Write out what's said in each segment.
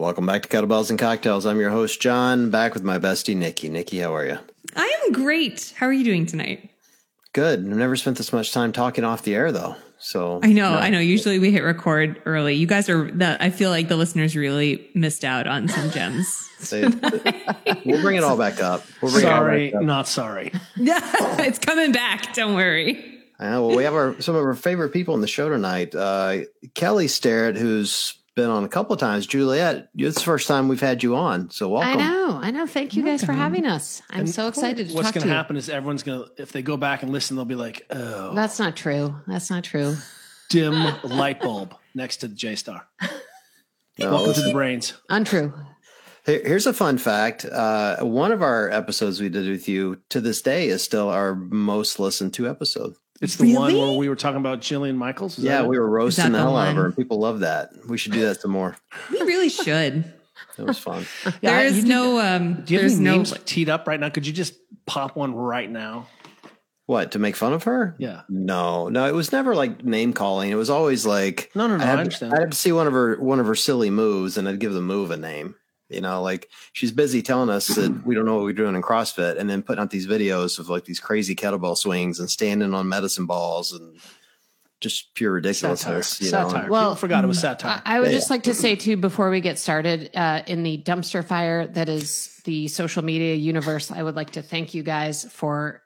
Welcome back to Kettlebells and Cocktails. I'm your host, John, back with my bestie, Nikki. Nikki, how are you? I am great. How are you doing tonight? Good. I've never spent this much time talking off the air, though. So I know, no. I know. Usually we hit record early. You guys are that. I feel like the listeners really missed out on some gems. we'll bring it all back up. We'll sorry, back up. not sorry. Yeah, it's coming back. Don't worry. Uh, well, we have our some of our favorite people in the show tonight. Uh, Kelly Starrett, who's been on a couple of times. Juliet, it's the first time we've had you on, so welcome. I know, I know. Thank you guys for having us. I'm and so excited to What's going to happen is everyone's going to, if they go back and listen, they'll be like, "Oh, that's not true. That's not true." Dim light bulb next to the J Star. No, welcome to the brains. Untrue. Here's a fun fact. Uh, one of our episodes we did with you to this day is still our most listened to episode. It's the really? one where we were talking about Jillian Michaels. Is yeah, we were roasting the hell out of her, and people love that. We should do that some more. We really should. It was fun. yeah, there is no. Um, do you have any no, names teed up right now? Could you just pop one right now? What to make fun of her? Yeah. No, no, it was never like name calling. It was always like no, no, no. I, had, I understand. I had to see one of her one of her silly moves, and I'd give the move a name. You know, like she's busy telling us that we don't know what we're doing in CrossFit and then putting out these videos of like these crazy kettlebell swings and standing on medicine balls and just pure ridiculousness. Satire. You know? satire. Well, People forgot it was satire. I, I would yeah. just like to say too, before we get started, uh, in the dumpster fire that is the social media universe, I would like to thank you guys for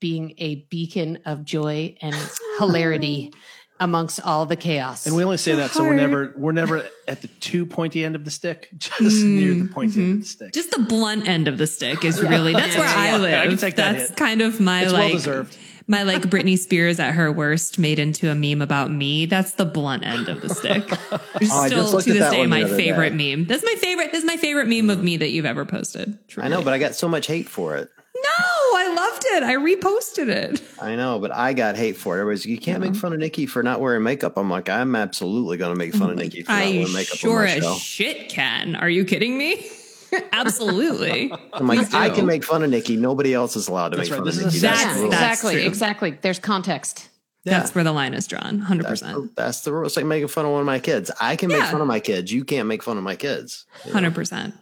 being a beacon of joy and hilarity amongst all the chaos. And we only say that so we're never we're never at the too pointy end of the stick, just mm, near the pointy mm-hmm. end of the mm-hmm. stick. Just the blunt end of the stick is really that's where I live. I that that's hit. kind of my it's like well my like Britney Spears at her worst made into a meme about me. That's the blunt end of the stick. oh, Still to this day my favorite day. meme. That's my favorite. This is my favorite meme of me that you've ever posted. Truly. I know, but I got so much hate for it. No, Oh, I loved it. I reposted it. I know, but I got hate for it. Everybody's like, you can't make fun of Nikki for not wearing makeup. I'm like, I'm absolutely going to make fun of mm-hmm. Nikki for not wearing makeup. Sure as shit can. Are you kidding me? Absolutely. I'm like, I can make fun of Nikki. Nobody else is allowed to That's make right. fun this of Nikki. That's, that's exactly, true. exactly. There's context. Yeah. That's where the line is drawn. 100%. That's the, that's the rule. It's like making fun of one of my kids. I can make yeah. fun of my kids. You can't make fun of my kids. You know? 100%.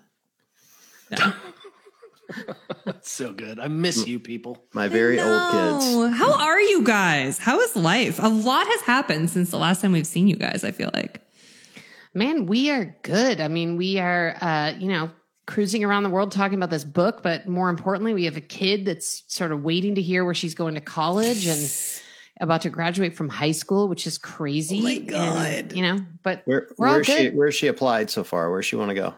Yeah. so good. I miss you people. My very old kids. How are you guys? How is life? A lot has happened since the last time we've seen you guys, I feel like. Man, we are good. I mean, we are uh, you know, cruising around the world talking about this book, but more importantly, we have a kid that's sort of waiting to hear where she's going to college and about to graduate from high school, which is crazy. Oh my god! And, you know, but where, where's she? Where's she applied so far? Where she want to go?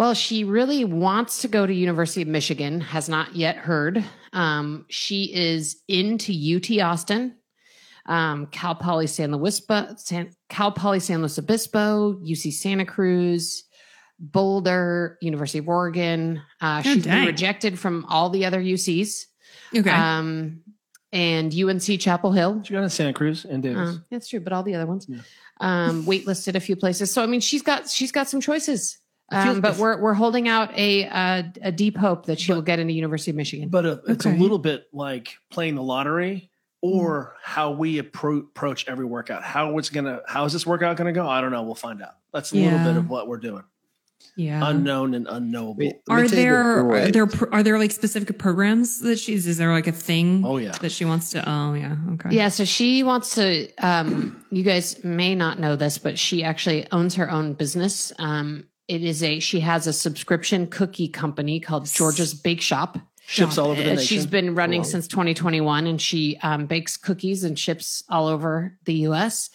Well, she really wants to go to University of Michigan, has not yet heard. Um, she is into UT Austin, um, Cal Poly San Luis, San, Cal Poly San Luis Obispo, UC Santa Cruz, Boulder, University of Oregon. Uh, oh, she's been rejected from all the other UCs. Okay. Um, and UNC Chapel Hill. She got in Santa Cruz and Davis. Uh, that's true, but all the other ones. Yeah. Um, waitlisted a few places. So I mean, she's got she's got some choices. Um, but we're we're holding out a uh, a deep hope that she'll get into University of Michigan. But uh, it's okay. a little bit like playing the lottery, or mm. how we appro- approach every workout. How it's gonna how is this workout gonna go? I don't know. We'll find out. That's a yeah. little bit of what we're doing. Yeah, unknown and unknowable. Are there are there are there like specific programs that she's? Is there like a thing? Oh yeah, that she wants to. Oh yeah, okay. Yeah, so she wants to. Um, you guys may not know this, but she actually owns her own business. Um, it is a she has a subscription cookie company called Georgia's Bake Shop. Ships all over the nation. She's been running since 2021, and she um, bakes cookies and ships all over the U.S.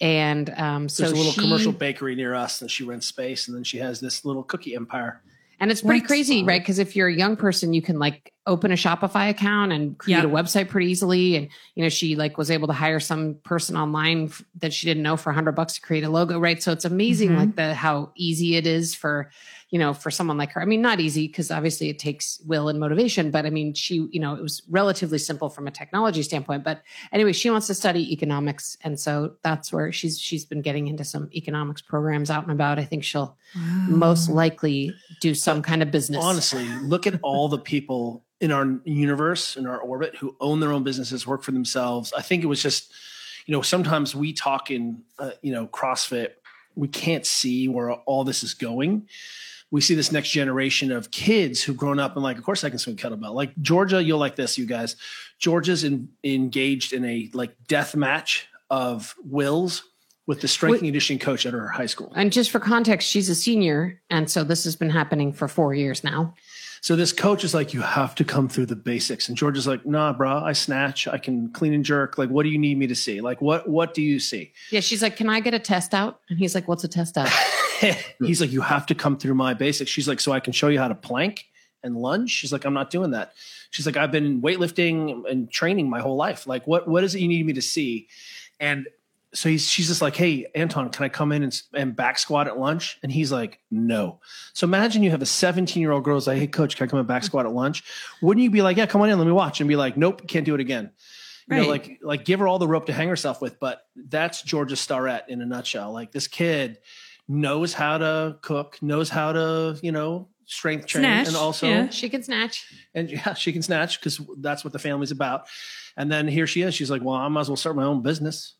And um, so there's a little she, commercial bakery near us, and she rents space, and then she has this little cookie empire. And it's pretty crazy, right? Because if you're a young person, you can like open a Shopify account and create a website pretty easily. And you know, she like was able to hire some person online f- that she didn't know for a hundred bucks to create a logo, right? So it's amazing, mm-hmm. like the how easy it is for you know, for someone like her. I mean, not easy because obviously it takes will and motivation, but I mean, she, you know, it was relatively simple from a technology standpoint. But anyway, she wants to study economics. And so that's where she's she's been getting into some economics programs out and about. I think she'll wow. most likely do some kind of business. Honestly, look at all the people in our universe, in our orbit, who own their own businesses, work for themselves. I think it was just, you know, sometimes we talk in, uh, you know, CrossFit we can't see where all this is going we see this next generation of kids who've grown up and like, of course I can swing kettlebell. Like Georgia, you'll like this, you guys. Georgia's in, engaged in a like death match of wills with the strength and conditioning coach at her high school. And just for context, she's a senior, and so this has been happening for four years now. So this coach is like, you have to come through the basics. And Georgia's like, nah, bro, I snatch, I can clean and jerk. Like, what do you need me to see? Like, what what do you see? Yeah, she's like, can I get a test out? And he's like, what's a test out? he's like, you have to come through my basics. She's like, so I can show you how to plank and lunge. She's like, I'm not doing that. She's like, I've been weightlifting and training my whole life. Like, what what is it you need me to see? And so he's she's just like, hey, Anton, can I come in and, and back squat at lunch? And he's like, no. So imagine you have a 17 year old girl who's like, hey, coach, can I come and back squat at lunch? Wouldn't you be like, yeah, come on in, let me watch, and be like, nope, can't do it again. You right. know, like like give her all the rope to hang herself with. But that's Georgia Starrett in a nutshell. Like this kid knows how to cook, knows how to, you know, strength train, snatch. and also yeah. she can snatch. And yeah, she can snatch because that's what the family's about. And then here she is. She's like, well, I might as well start my own business.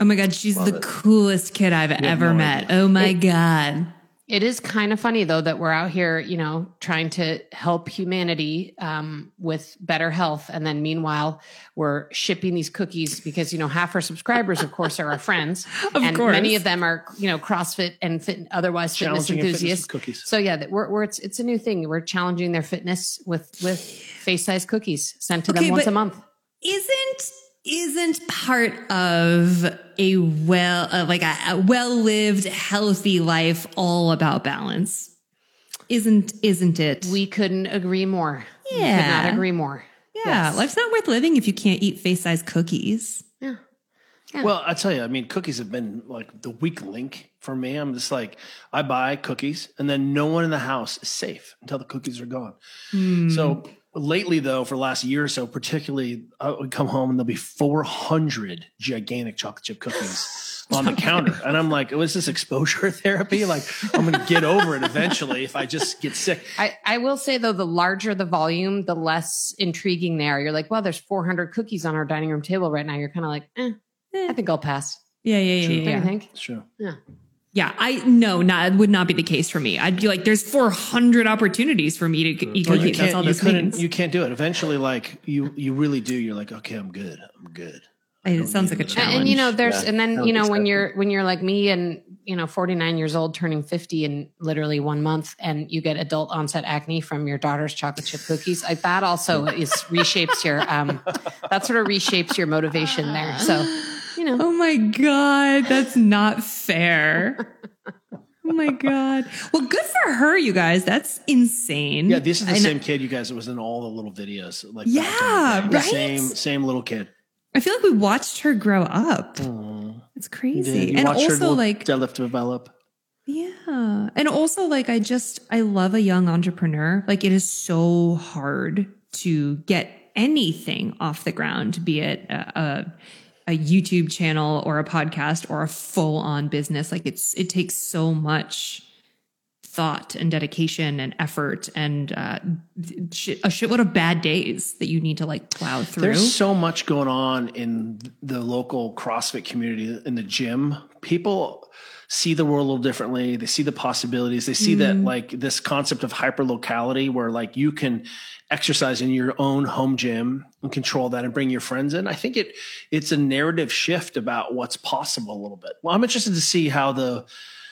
Oh my god, she's Love the it. coolest kid I've ever no met. Idea. Oh my it, god. It is kind of funny though that we're out here, you know, trying to help humanity um, with better health, and then meanwhile we're shipping these cookies because you know half our subscribers, of course, are our friends, of and course. many of them are you know CrossFit and fit, otherwise fitness enthusiasts. Fitness so yeah, we're, we're it's it's a new thing. We're challenging their fitness with with face size cookies sent to okay, them once a month. Isn't isn't part of a well uh, like a, a well-lived healthy life all about balance. Isn't isn't it? We couldn't agree more. Yeah we could not agree more. Yeah. Yes. life's not worth living if you can't eat face-size cookies. Yeah. yeah. Well i tell you i mean cookies have been like the weak link for me. I'm just like i buy cookies and then no one in the house is safe until the cookies are gone. Mm. so lately though for the last year or so particularly i would come home and there'll be 400 gigantic chocolate chip cookies on the counter. And i'm like was this exposure therapy? Like i'm gonna get over it eventually if i just get sick. I, I will say though the larger the volume the less intriguing they are. You're like well there's 400 cookies on our dining room table right now. You're kind of like eh, eh, i think i'll pass. Yeah yeah yeah, yeah, yeah. I think? It's true. Yeah yeah, I no, not would not be the case for me. I'd be like, there's 400 opportunities for me to eat cookies. That's all this means. You can't do it. Eventually, like you, you really do. You're like, okay, I'm good. I'm good. It sounds like a challenge. And you know, there's, yeah, and then you know, when you're when you're like me and you know, 49 years old, turning 50 in literally one month, and you get adult onset acne from your daughter's chocolate chip cookies. Like that also is reshapes your um, that sort of reshapes your motivation there. So you know. Oh my God. That's not fair. Oh my God. Well, good for her, you guys. That's insane. Yeah, this is the I same know. kid, you guys, It was in all the little videos. Like Yeah, right. Same, same little kid. I feel like we watched her grow up. Aww. It's crazy. and also like deadlift to develop. Yeah. And also like I just I love a young entrepreneur. Like it is so hard to get anything off the ground, be it a, a a YouTube channel or a podcast or a full on business. Like it's, it takes so much thought and dedication and effort and uh, shit, a shitload of bad days that you need to like plow through. There's so much going on in the local CrossFit community in the gym. People see the world a little differently. They see the possibilities. They see mm. that like this concept of hyper locality where like you can exercise in your own home gym and control that and bring your friends in. I think it it's a narrative shift about what's possible a little bit. Well, I'm interested to see how the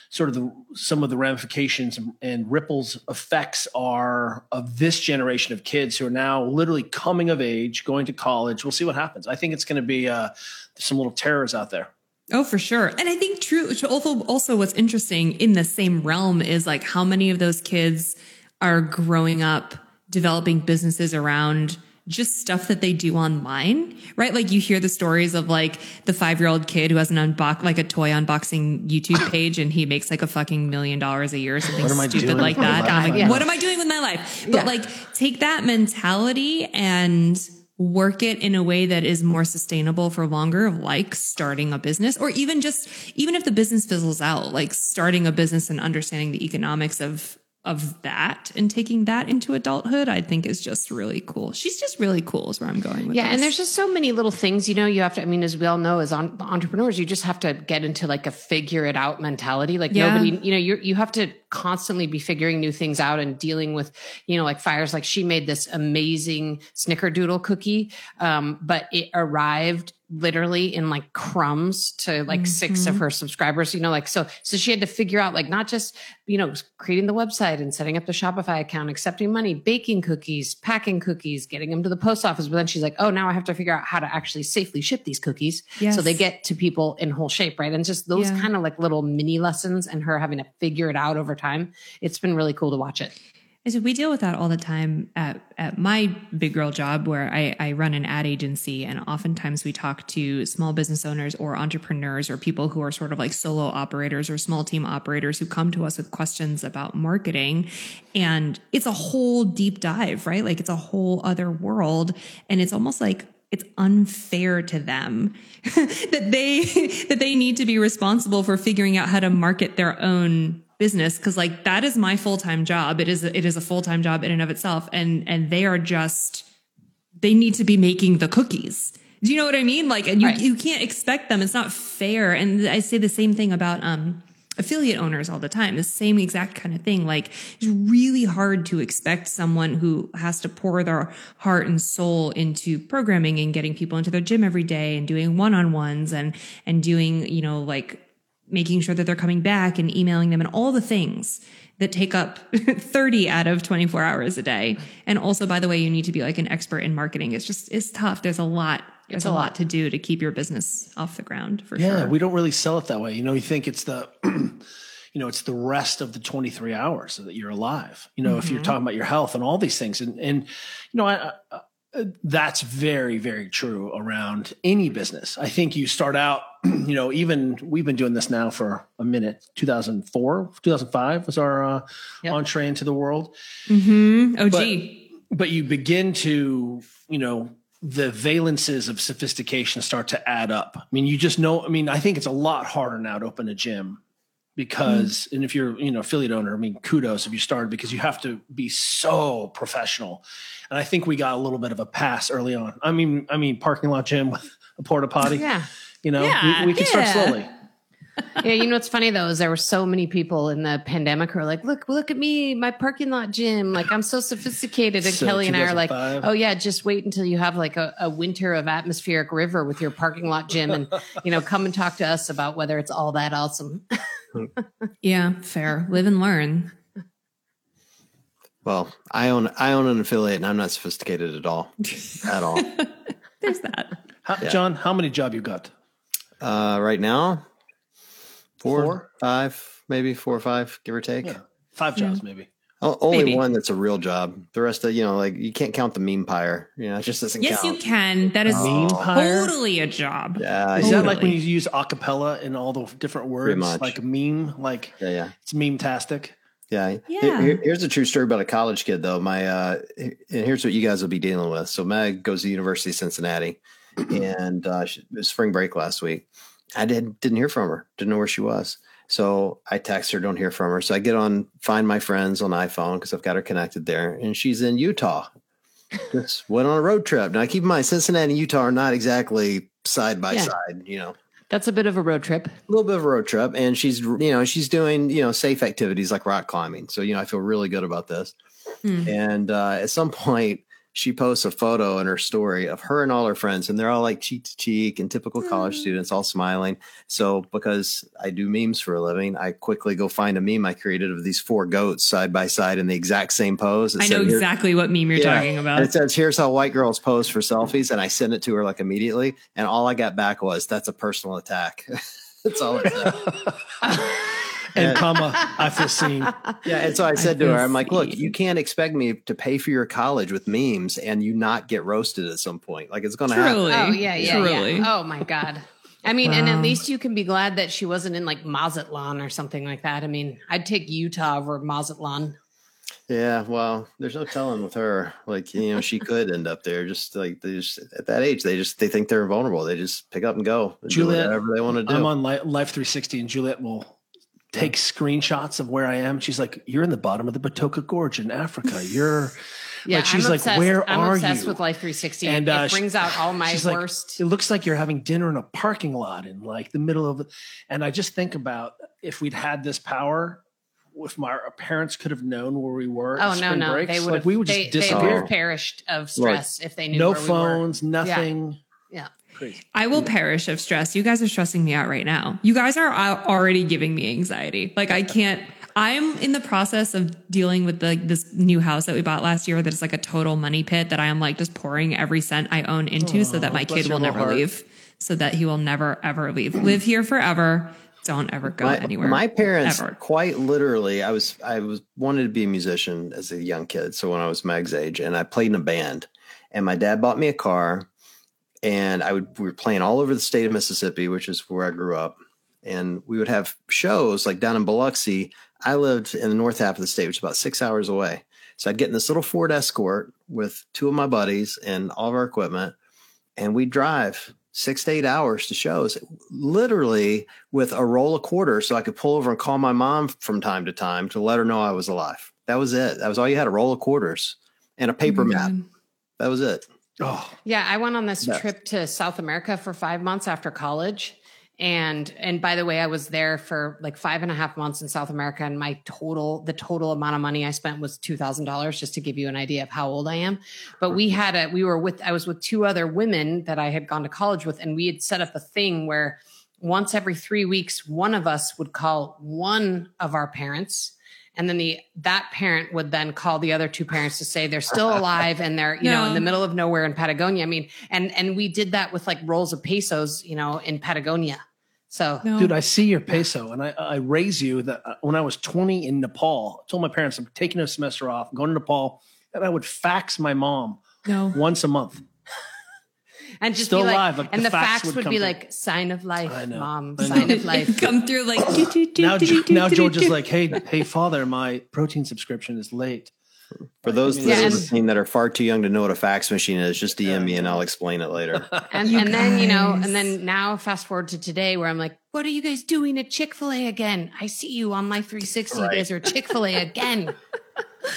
sort of the some of the ramifications and, and ripples effects are of this generation of kids who are now literally coming of age, going to college. We'll see what happens. I think it's going to be uh, some little terrors out there. Oh, for sure. And I think true. Also, also what's interesting in the same realm is like how many of those kids are growing up developing businesses around just stuff that they do online, right? Like you hear the stories of like the five year old kid who has an unbox, like a toy unboxing YouTube page and he makes like a fucking million dollars a year or something stupid like that. Like, yeah. What am I doing with my life? But yeah. like take that mentality and work it in a way that is more sustainable for longer, like starting a business or even just, even if the business fizzles out, like starting a business and understanding the economics of of that and taking that into adulthood, I think is just really cool. She's just really cool, is where I'm going with yeah, this. and there's just so many little things, you know, you have to, I mean, as we all know, as on, entrepreneurs, you just have to get into like a figure it out mentality. Like Yeah. nobody, you know, you you have to constantly be figuring new things out and dealing with, you know, like fires. Like she made this amazing snickerdoodle cookie, um, but it arrived literally in like crumbs to like six of mm-hmm. her subscribers, you know, like, so, so she had to figure out like not just, you know, creating the website and setting up the Shopify account, accepting money, baking cookies, packing cookies, getting them to the post office. But then she's like, oh, now I have to figure out how to actually safely ship these cookies. Yes. So they get to people in whole shape, right? And just those Yeah. kind of like little mini lessons and her having to figure it out over time. It's been really cool to watch it. I said we deal with that all the time at, at my big girl job where I, I run an ad agency and oftentimes we talk to small business owners or entrepreneurs or people who are sort of like solo operators or small team operators who come to us with questions about marketing and it's a whole deep dive, right? Like it's a whole other world and it's almost like it's unfair to them that they that they need to be responsible for figuring out how to market their own business because like that is my full-time job. It is it is a full-time job in and of itself and and they are just they need to be making the cookies. Do you know what i mean? Like and you, Right. you can't expect them. It's not fair. And i say the same thing about um affiliate owners all the time. The same exact kind of thing. Like it's really hard to expect someone who has to pour their heart and soul into programming and getting people into their gym every day and doing one-on-ones and and doing you know like making sure that they're coming back and emailing them and all the things that take up 30 out of 24 hours a day. And also, by the way, you need to be like an expert in marketing. It's just, it's tough. There's a lot, there's a, lot. to do to keep your business off the ground for Yeah, sure. we don't really sell it that way. You know, you think it's the, you know, it's the rest of the 23 hours that you're alive. You know, if you're talking about your health and all these things, and and you know, I, I, uh, that's very very true around any business. I think you start out, you know, even we've been doing this now for a minute. 2004, 2005 was our uh, Yep. entree into the world mm-hmm. Oh, But- gee. but you begin to you know the valences of sophistication start to add up i mean you just know i mean i think it's a lot harder now to open a gym because and if you're you know affiliate owner i mean kudos if you started because you have to be so professional and i think we got a little bit of a pass early on i mean i mean parking lot gym with a porta potty Yeah. You know Yeah, we, we can start slowly yeah, you know what's funny though is there were so many people in the pandemic who are like, "Look, look at me, my parking lot gym. Like I'm so sophisticated." And So, Kelly and I are like, "Oh yeah, just wait until you have like a, a winter of atmospheric river with your parking lot gym, and you know, come and talk to us about whether it's all that awesome." Yeah, fair. Live and learn. Well, I own I own an affiliate and I'm not sophisticated at all. at all. There's that. how, john how many job you got Uh, right now, four, Four? five, maybe four or five, give or take. yeah five jobs maybe O- only Maybe. one that's a real job. The rest of you know, like you can't count the meme pyre. You know, it just doesn't Yes, you count. can. That is Meme pyre? totally a job. Yeah, Is that like when you use acapella in all the different words, much. like meme, like yeah, yeah. it's meme tastic? Yeah. Yeah. Here- here- here's a true story about a college kid, though. My uh, and here's what you guys will be dealing with. So Meg goes to the University of Cincinnati, and uh, she, it was spring break last week. I did didn't hear from her. Didn't know where she was. So I text her, don't hear from her. So I get on Find My Friends on iPhone because I've got her connected there, and she's in Utah. Just went on a road trip. Now keep in mind, Cincinnati and Utah are not exactly side by Yeah. side. You know, That's a bit of a road trip. a little bit of a road trip and she's you know she's doing you know safe activities like rock climbing so you know i feel really good about this Hmm. and uh, at some point she posts a photo in her story of her and all her friends and they're all like cheek to cheek and typical college mm. students all smiling so because i do memes for a living i quickly go find a meme i created of these four goats side by side in the exact same pose I know said, "Here- exactly what meme you're Yeah. talking about. it says, "Here's how white girls pose for selfies," and I sent it to her like immediately, and all I got back was, "That's a personal attack." That's all it said. And comma, I feel seen. Yeah, and so I said to her, "I'm like, look, seen. you can't expect me to pay for your college with memes and you not get roasted at some point. Like it's going to happen." Oh yeah, yeah, Truly. yeah. Oh my god. I mean, and at least you can be glad that she wasn't in like Mazatlan or something like that. I mean, I'd take Utah over Mazatlan. Yeah, well, there's no telling with her. Like you know, she could end up there. Just like they just at that age, they just they think they're invulnerable. They just pick up and go, and do Juliet, whatever they want to do. I'm on Life 360, and Juliet will take screenshots of where I am. She's like, "You're in the bottom of the Batoka Gorge in Africa. You're." Yeah, like she's I'm like, "Where I'm are obsessed you?" with Life 360. And, it uh, brings out all my she's like, worst. it looks like you're having dinner in a parking lot in like the middle of. And I just think about if we'd had this power, if my parents could have known where we were. at oh no, no, breaks, they would like have. we would they, just they would disappear. have perished of stress if they knew. no where we were. phones, nothing. Yeah. Crazy. I will perish of stress. You guys are stressing me out right now. You guys are already giving me anxiety. Like I can't. I'm in the process of dealing with the this new house that we bought last year. That is like a total money pit that I am like just pouring every cent I own into, so that oh, my kid will never heart. leave. So that he will never ever leave. Live here forever. Don't ever go my, anywhere. my parents ever. quite literally i was i was wanted to be a musician as a young kid so when i was meg's age and i played in a band and my dad bought me a car and i would we were playing all over the state of mississippi which is where i grew up and we would have shows like down in biloxi i lived in the north half of the state which is about six hours away so i'd get in this little ford escort with two of my buddies and all of our equipment and we'd drive six to eight hours to shows literally with a roll of quarters so I could pull over and call my mom from time to time to let her know I was alive. That was it. That was all you had a roll of quarters and a paper oh my map. That was it. Oh, Yeah, I went on this trip to South America for five months after college. And and by the way, I was there for like five and a half months in South America, and my total the total amount of money I spent was two thousand dollars, just to give you an idea of how old I am. But we had a we were with I was with two other women that I had gone to college with, and we had set up a thing where once every three weeks, one of us would call one of our parents. And then the that parent would then call the other two parents to say they're still alive and they're you know in the middle of nowhere in Patagonia. I mean, and and we did that with like rolls of pesos, you know, in Patagonia. So No. dude, I see your peso, and I I raise you that uh, when I was 20 in Nepal, I told my parents I'm taking a semester off, I'm going to Nepal, and I would fax my mom no. once a month. And just Still be like, alive, like, and the the, fax facts would would, be through. like sign of life, I know. mom, sign of life. Come through like Now, now George is like, hey, hey, father, my protein subscription is late. For those Yeah, that are and- listening that are far too young to know what a fax machine is, just DM me and I'll explain it later. And, and then, you know, and then now fast forward to today where I'm like, what are you guys doing at Chick fil A again? I see you on my 360. You guys are Chick fil A again.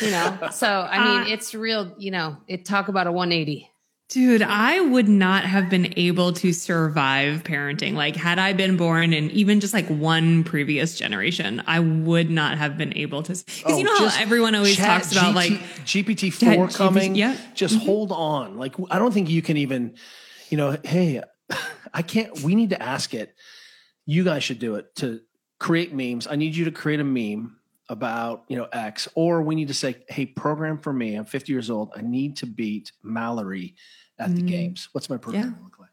you know, so I mean, Uh, it's real, you know, it talk about a 180. Dude, I would not have been able to survive parenting. Like, had I been born in even just like one previous generation, I would not have been able to. Because Oh, you know how everyone always talks about like, GPT four GPT coming. yeah. Mm-hmm. just hold on. Like I don't think you can even, you know, hey, I can't. We need to ask it. You guys should do it to create memes. I need you to create a meme about you know X, or we need to say, hey, program for me. I'm 50 years old. I need to beat Mallory at the Mm. games. What's my program Yeah. look like?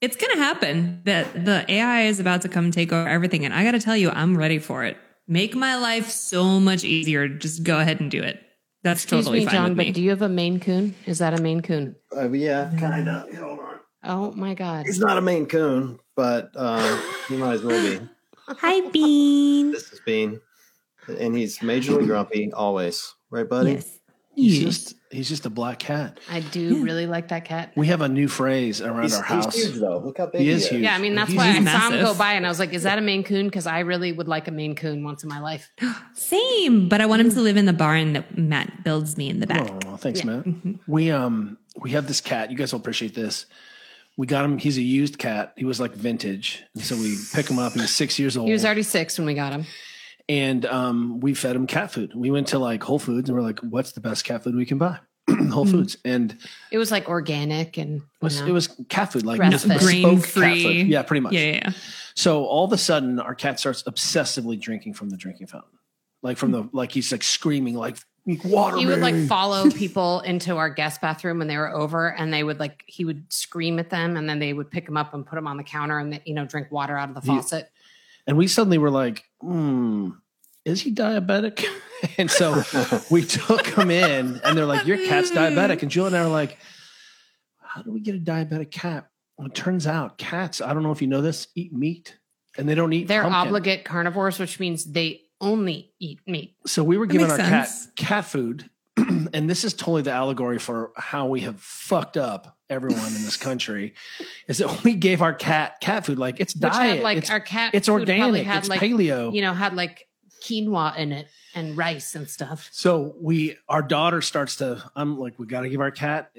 it's going to happen that the AI is about to come take over everything. And I got to tell you, I'm ready for it. Make my life so much easier. Just go ahead and do it. That's Excuse totally me, fine John, with but do you have a Maine Coon? Is that a Maine Coon? Uh, yeah, kind of. Hold on. Oh my God. He's not a Maine Coon, but uh, he might as well be. Hi, Bean. This is Bean, and he's majorly grumpy always, right, buddy? Yes. He's Yes. just he's just a black cat. I do really like that cat. We have a new phrase around He's, our house. he's huge though. Look how big He he, is huge. Yeah, I mean, that's He's why I huge. saw him go by and I was like, is that a Maine Coon? Because I really would like a Maine Coon once in my life. Same, but I want him to live in the barn that Matt builds me in the back. Oh, thanks, Yeah. Matt. We um we have this cat. You guys will appreciate this. We got him. He's a used cat. He was like vintage, and so we pick him up. He was six years old. He was already six when we got him. And um, we fed him cat food. We went to like Whole Foods, and we're like, "What's the best cat food we can buy?" Whole Foods, and it It was like organic and you was know. it was cat food, like Grass-fed. bespoke cat Grain-free. Yeah, pretty much. Yeah, yeah, yeah. So all of a sudden, our cat starts obsessively drinking from the drinking fountain, like from the like he's like screaming like water. he would like follow people into our guest bathroom when they were over and they would like he would scream at them and then they would pick him up and put him on the counter and you know drink water out of the He- faucet And we suddenly were like, hmm, is he diabetic? and so we took him in and they're like, your cat's diabetic. And Jill and I were like, how do we get a diabetic cat? Well, it turns out cats, I don't know if you know this, eat meat and they don't eat they're pumpkin. obligate carnivores which means they only eat meat So we were That giving our makes cat cat food and this is totally the allegory for how we have fucked up everyone in this country, is that we gave our cat cat food like it's Which diet, had like it's, our cat. it's organic, Had it's like paleo. you know had like quinoa in it and rice and stuff. So we, our daughter starts to. I'm like, we got to give our cat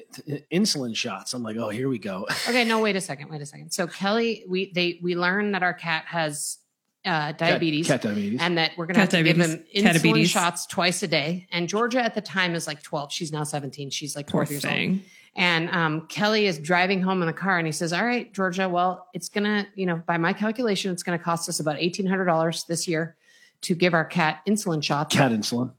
insulin shots. I'm like, oh, here we go. Okay, no, wait a second, wait a second. So Kelly, we they we learned that our cat has uh, diabetes. Cat, cat diabetes. and that we're going to have Cat to give him insulin Catabetes. shots twice a day. And Georgia at the time is like 12. She's now 17. She's like Poor 12 years old. And um, Kelly is driving home in the car and he says, All right, Georgia, well, it's going to, you know, by my calculation, it's going to cost us about $1,800 this year to give our cat insulin shots. cat insulin.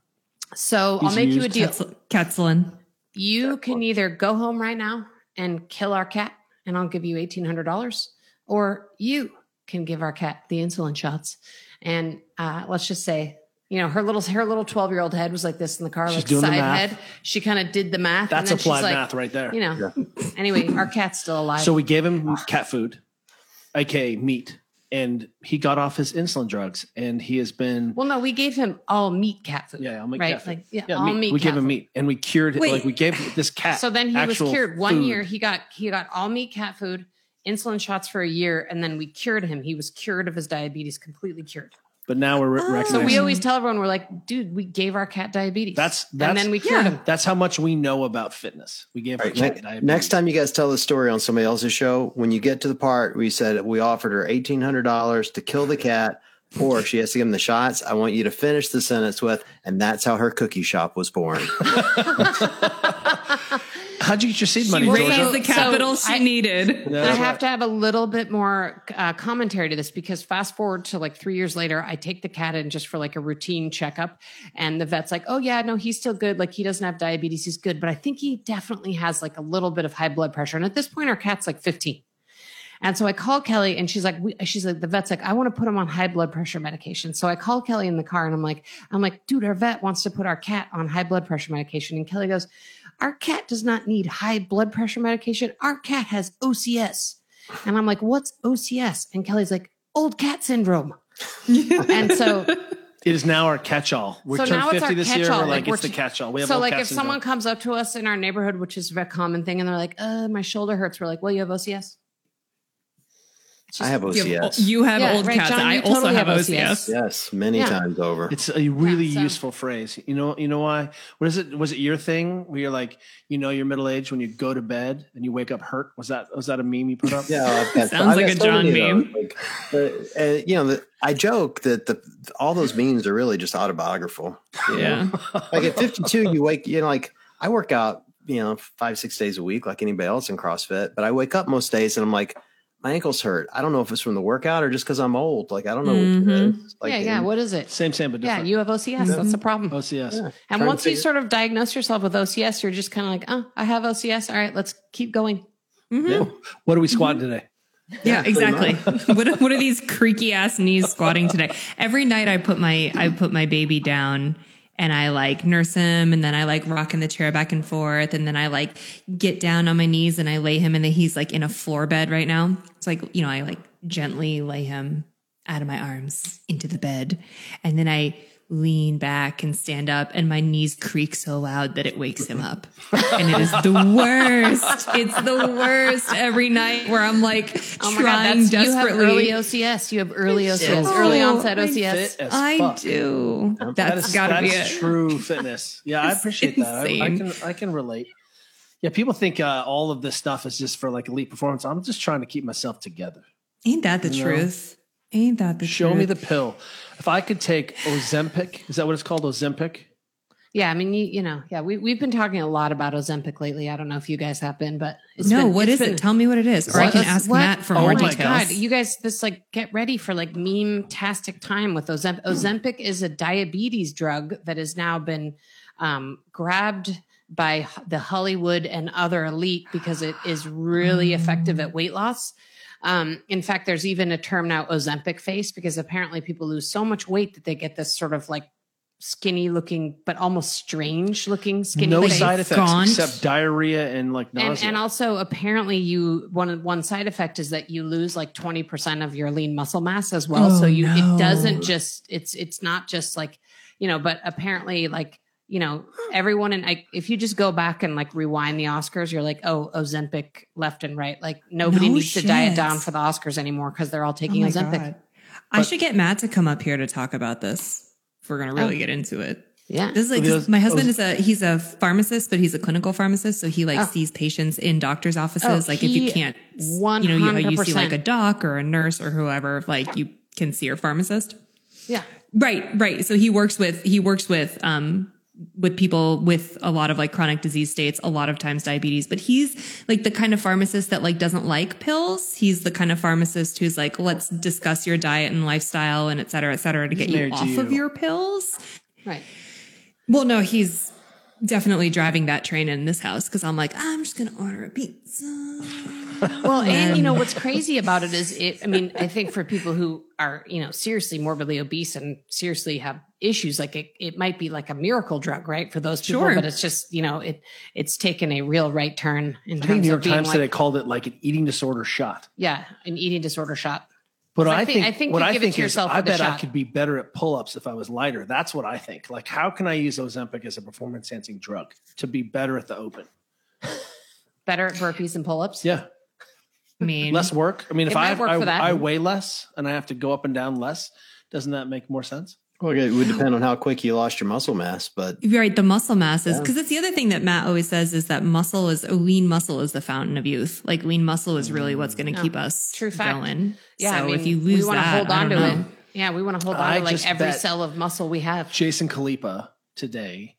so He's I'll make you a deal. Catzl- Katzlin. You can either go home right now and kill our cat, and I'll give you $1,800, or you can give our cat the insulin shots. And uh, let's just say, you know, her little her little 12 year old head was like this in the car, She's like doing the side math. head. She kind of did the math. That's and then applied she's like, math right there. You know, anyway, our cat's still alive. So we gave him cat food, aka meat, and he got off his insulin drugs, and he has been. well, no, we gave him all meat cat food. Yeah, I'll make right? cat food. Like, yeah, Yeah, all meat. meat. we cat gave him meat, and we cured. Wait. Like we gave this cat. So then he was cured. One food. year he got he got all meat cat food, insulin shots for a year, and then we cured him. He was cured of his diabetes, completely cured. But now we're Oh. recognizing. So we always tell everyone we're like, dude, we gave our cat diabetes. That's- and that's- then we cured Yeah. him. That's how much we know about fitness. We gave All our right, cat ne- diabetes. next time you guys tell the story on somebody else's show, when you get to the part where you said we offered her eighteen hundred dollars to kill the cat, or she has to give him the shots, I want you to finish the sentence with, and that's how her cookie shop was born. how'd you get your seed She money, raised Georgia? the capital So she I- needed. Yeah, I have right. to have a little bit more uh, commentary to this because fast forward to like three years later, I take the cat in just for like a routine checkup, and the vet's like, "Oh yeah, no, he's still good. Like he doesn't have diabetes. He's good, but I think he definitely has like a little bit of high blood pressure." And at this point, our cat's like 15. And so I call Kelly and she's like, we, she's like, the vet's like, I want to put him on high blood pressure medication. So I call Kelly in the car and I'm like, I'm like, dude, our vet wants to put our cat on high blood pressure medication. And Kelly goes, our cat does not need high blood pressure medication. Our cat has OCS. And I'm like, what's OCS? And Kelly's like, old cat syndrome. and so, It is now our catch-all. We're So turned now it's our fifty this year. catch-all, We're like, like, we're it's the catch-all. We have so like cat if someone comes up to us in our neighborhood, which is a common thing, and they're like, uh, my shoulder hurts. We're like, well, you have OCS. It's I have You have, OCS. you have Yeah, old right, cats. John, I also totally have have OCS. OCS. yes, many Yeah. times over. It's a really so- useful phrase. You know, you know why? What is it? Was it your thing where you're like, you know, you're middle aged when you go to bed and you wake up hurt? Was that was that a meme you put up? Yeah, I've got- Sounds I've like a so John meme. Like, uh, uh, you know, the, I joke that the all those memes are really just autobiographical. Yeah. like at 52, you wake, you know, like I work out, you know, five six days a week, like anybody else in CrossFit. But I wake up most days and I'm like, my ankles hurt. I don't know if it's from the workout or just because I'm old. Like I don't know. What it Mhm. is. Like, yeah, yeah. and- What is it? Same, same, but Yeah, you have OCS. That's the problem. OCS. Yeah. And Trying once you sort of diagnose yourself with OCS, you're just kind of like, oh, I have OCS. All right, let's keep going. Mhm. Yeah. What are we squatting today? Yeah, pretty exactly. what what are these creaky ass knees squatting today? Every night I put my I put my baby down and I like nurse him and then I like rock in the chair back and forth and then I like get down on my knees and I lay him and then he's like in a floor bed right now. It's like, you know, I like gently lay him out of my arms into the bed and then I lean back and stand up and my knees creak so loud that it wakes him up. And it is the worst. It's the worst every night where I'm like Oh my God, trying that's, you have early OCS. You have early OCS, Oh, early onset OCS. Fit as I do. That That's That is- gotta be it. true fitness. Yeah, I It's appreciate that. I, I can I can relate. Yeah, people think uh, all of this stuff is just for like elite performance. I'm just trying to keep myself together. Ain't that the You know? Truth? Ain't that the Show truth? me the pill. If I could take Ozempic, is that what it's called? Ozempic? Yeah, I mean, you, you know, yeah, we, we've been talking a lot about Ozempic lately. I don't know if you guys have been, but it's no, been, what it's is been- it? Tell me what it is, or I can ask What? Matt for Oh more my details. God, you guys, this like get ready for like meme-tastic time with Ozempic. Ozempic is a diabetes drug that has now been um, grabbed by the Hollywood and other elite because it is really effective at weight loss. Um, in fact, there's even a term now, Ozempic face, because apparently people lose so much weight that they get this sort of like skinny looking, but almost strange looking skinny No face. side effects Gaunt. except diarrhea and like And, nausea. and also apparently you one one side effect is that you lose like 20% of your lean muscle mass as well. Oh, so you no. it doesn't just it's it's not just like, you know, but apparently like you know, everyone and I, if you just go back and like rewind the Oscars, you're like, oh, Ozempic left and right. Like nobody No needs to diet down for the Oscars anymore because they're all Oh taking my Ozempic. God. I should get Matt to come up here to talk about this. If we're gonna really Oh. get into it. Yeah. This is like Those- my husband those- is a he's a pharmacist, but he's a clinical pharmacist, so he like Oh. sees patients in doctors' offices. Oh, like if you can't, you know, you, how you see like a doc or a nurse or whoever, like you can see your pharmacist. yeah. Right, right. So he works with he works with um with people with a lot of like chronic disease states, a lot of times diabetes, but he's like the kind of pharmacist that like doesn't like pills. He's the kind of pharmacist who's like, let's discuss your diet and lifestyle and et cetera, et cetera, to get you married to off of your pills. Right. Well, no, he's definitely driving that train in this house because I'm like, I'm just gonna order a pizza. Well, and you know what's crazy about it is it. I mean, I think for people who are you know seriously morbidly obese and seriously have issues, like it, it might be like a miracle drug, right? For those people, Sure. but it's just you know it it's taken a real right turn in I think New York of being Times like, today called it like an eating disorder shot. yeah, an eating disorder shot. But I I think- think, I think what you I give it think to is yourself I bet I could be better at pull-ups if I was lighter. That's what I think. Like, how can I use Ozempic as a performance-enhancing drug to be better at the open? Better at burpees and pull-ups. Yeah, mean, less work. I mean, if I have, I. I weigh less and I have to go up and down less, doesn't that make more sense? Well, it would depend on how quick you lost your muscle mass, but Right, the muscle mass is Yeah. because that's the other thing that Matt always says is that muscle is lean muscle is the fountain of youth. Like lean muscle is really what's going to mm. Oh, keep us true fact. going. Yeah, so I mean, if you we lose want to that, hold on to don't it. Yeah, we want to hold on I to like every cell of muscle we have. Jason Khalipa today,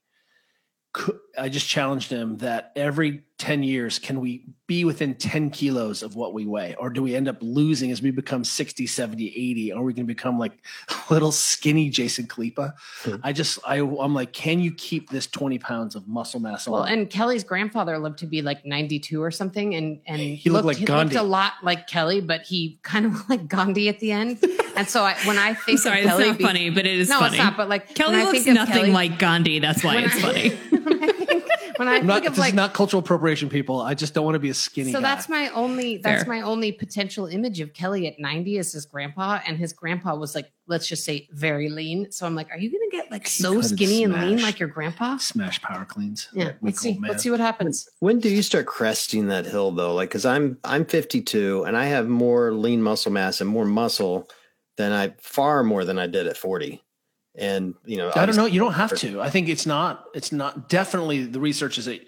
I just challenged him that every 10 years, can we be within 10 kilos of what we weigh? Or do we end up losing as we become 60, 70, 80? Or are we going to become like little skinny Jason Khalipa? Hmm. I just, I, I'm like, can you keep this 20 pounds of muscle mass on? Well, and Kelly's grandfather lived to be like 92 or something, and and He looked like he Gandhi. looked a lot like Kelly, but he kind of looked like Gandhi at the end. And so I, when I I'm think sorry, of that's Kelly, not be- funny, but it is no, funny. it's not. But like Kelly looks nothing Kelly- like Gandhi. That's why it's I- funny. When I I'm not, think of this like is not cultural appropriation, people. I just don't want to be a skinny so guy. that's my only that's Fair. my only potential image of Kelly at 90 is his grandpa and his grandpa was like let's just say very lean so I'm like are you gonna get like so couldn't skinny and lean like your grandpa Smash power cleans. yeah Like let's see Man. let's see what happens when do you start cresting that hill though? Like, cause I'm, I'm 52 and I have more lean muscle mass and more muscle than I far more than I did at 40. And, you know, I don't know. You don't have to. I think it's not. It's not. Definitely, the research is that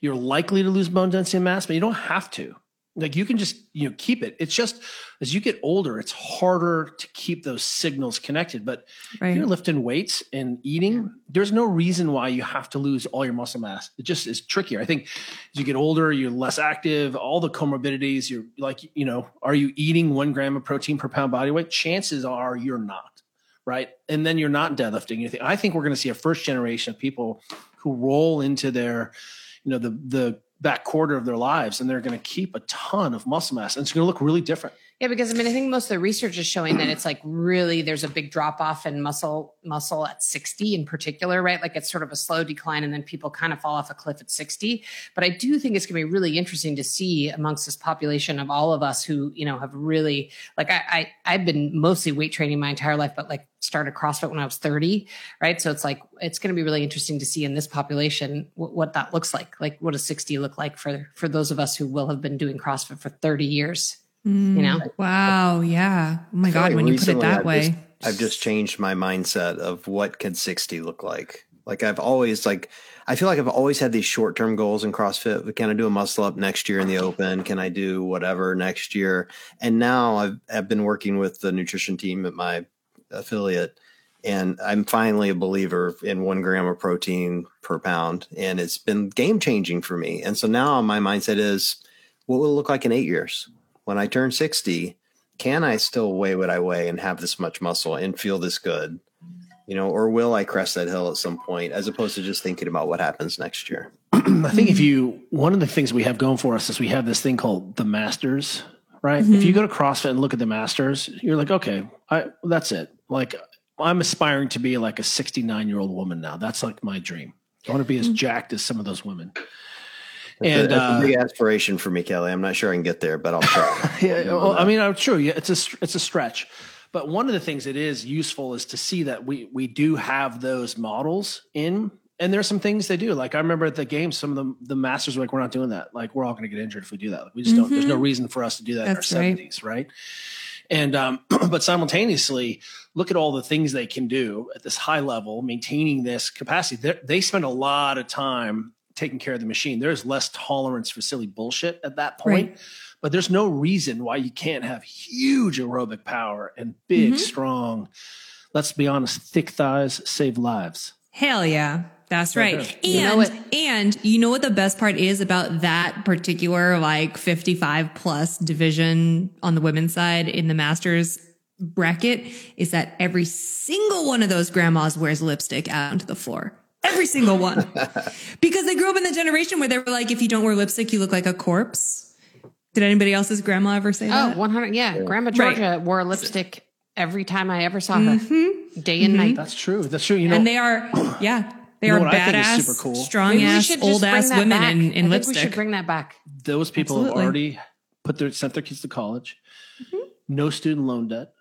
you're likely to lose bone density and mass, but you don't have to. Like you can just you know keep it. It's just as you get older, it's harder to keep those signals connected. But if you're lifting weights and eating, there's no reason why you have to lose all your muscle mass. It just is trickier. I think as you get older, you're less active. All the comorbidities. You're like you know, are you eating one gram of protein per pound body weight? Chances are you're not right? And then you're not deadlifting anything. I think we're going to see a first generation of people who roll into their, you know, the the back quarter of their lives, and they're going to keep a ton of muscle mass, and it's going to look really different. Yeah, because I mean, I think most of the research is showing that it's like really there's a big drop off in muscle muscle at 60 in particular, right? Like it's sort of a slow decline, and then people kind of fall off a cliff at 60. But I do think it's going to be really interesting to see amongst this population of all of us who you know have really like I, I I've been mostly weight training my entire life, but like started CrossFit when I was 30, right? So it's like it's going to be really interesting to see in this population what, what that looks like. Like what does 60 look like for for those of us who will have been doing CrossFit for 30 years? Mm, You know? Wow. Yeah. Oh my God. like when you put it that I've way. just- I've just changed my mindset of what can 60 look like. Like I've always like I feel like I've always had these short term goals in CrossFit. Can I do a muscle up next year in the open? Can I do whatever next year? And now I've I've been working with the nutrition team at my affiliate and I'm finally a believer in one gram of protein per pound. And it's been game changing for me. And so now my mindset is what will it look like in eight years? When I turn 60, can I still weigh what I weigh and have this much muscle and feel this good? You know, or will I crest that hill at some point as opposed to just thinking about what happens next year? I think if you one of the things we have going for us is we have this thing called the Masters, right? If you mm-hmm. go to CrossFit and look at the Masters, you're like, okay, I that's it. Like I'm aspiring to be like a 69 year old woman now. That's like my dream. I want to be as mm-hmm. jacked as some of those women. And That's a uh, big aspiration for me, Kelly. I'm not sure I can get there, but I'll try. yeah, well, I mean, I'm true. Yeah, it's a it's a stretch, but one of the things that is useful is to see that we we do have those models in And there's some things they do. Like I remember at the game, some of the the masters were like, "We're not doing that. Like we're all going to get injured if we do that. Like, we just don't. There's no reason for us to do that That's in our right. 70s, right?" And um, but simultaneously, look at all the things they can do at this high level, maintaining this capacity. They're, they spend a lot of time taking care of the machine. There's less tolerance for silly bullshit at that point. Right. But there's no reason why you can't have huge aerobic power and big, Mhm. strong. Let's be honest, thick thighs save lives. Hell yeah. That's Right right. there. You know And what- and you know what the best part is about that particular like 55 plus division on the women's side in the masters bracket is that every single one of those grandmas wears lipstick out onto the floor. Every single one. because they grew up in the generation where they were like if you don't wear lipstick you look like a corpse. Did anybody else's grandma ever say Oh, that? 100. Yeah. Grandma Right. Georgia wore lipstick every time I ever saw her, Mhm. day and night. That's true. That's true. You know, and they are yeah, they You know are what I think is badass, super cool? strong Maybe ass, old ass women back. in, in I think lipstick. we should bring that back. those people Absolutely. have already put their sent their kids to college. Mm-hmm. No student loan debt,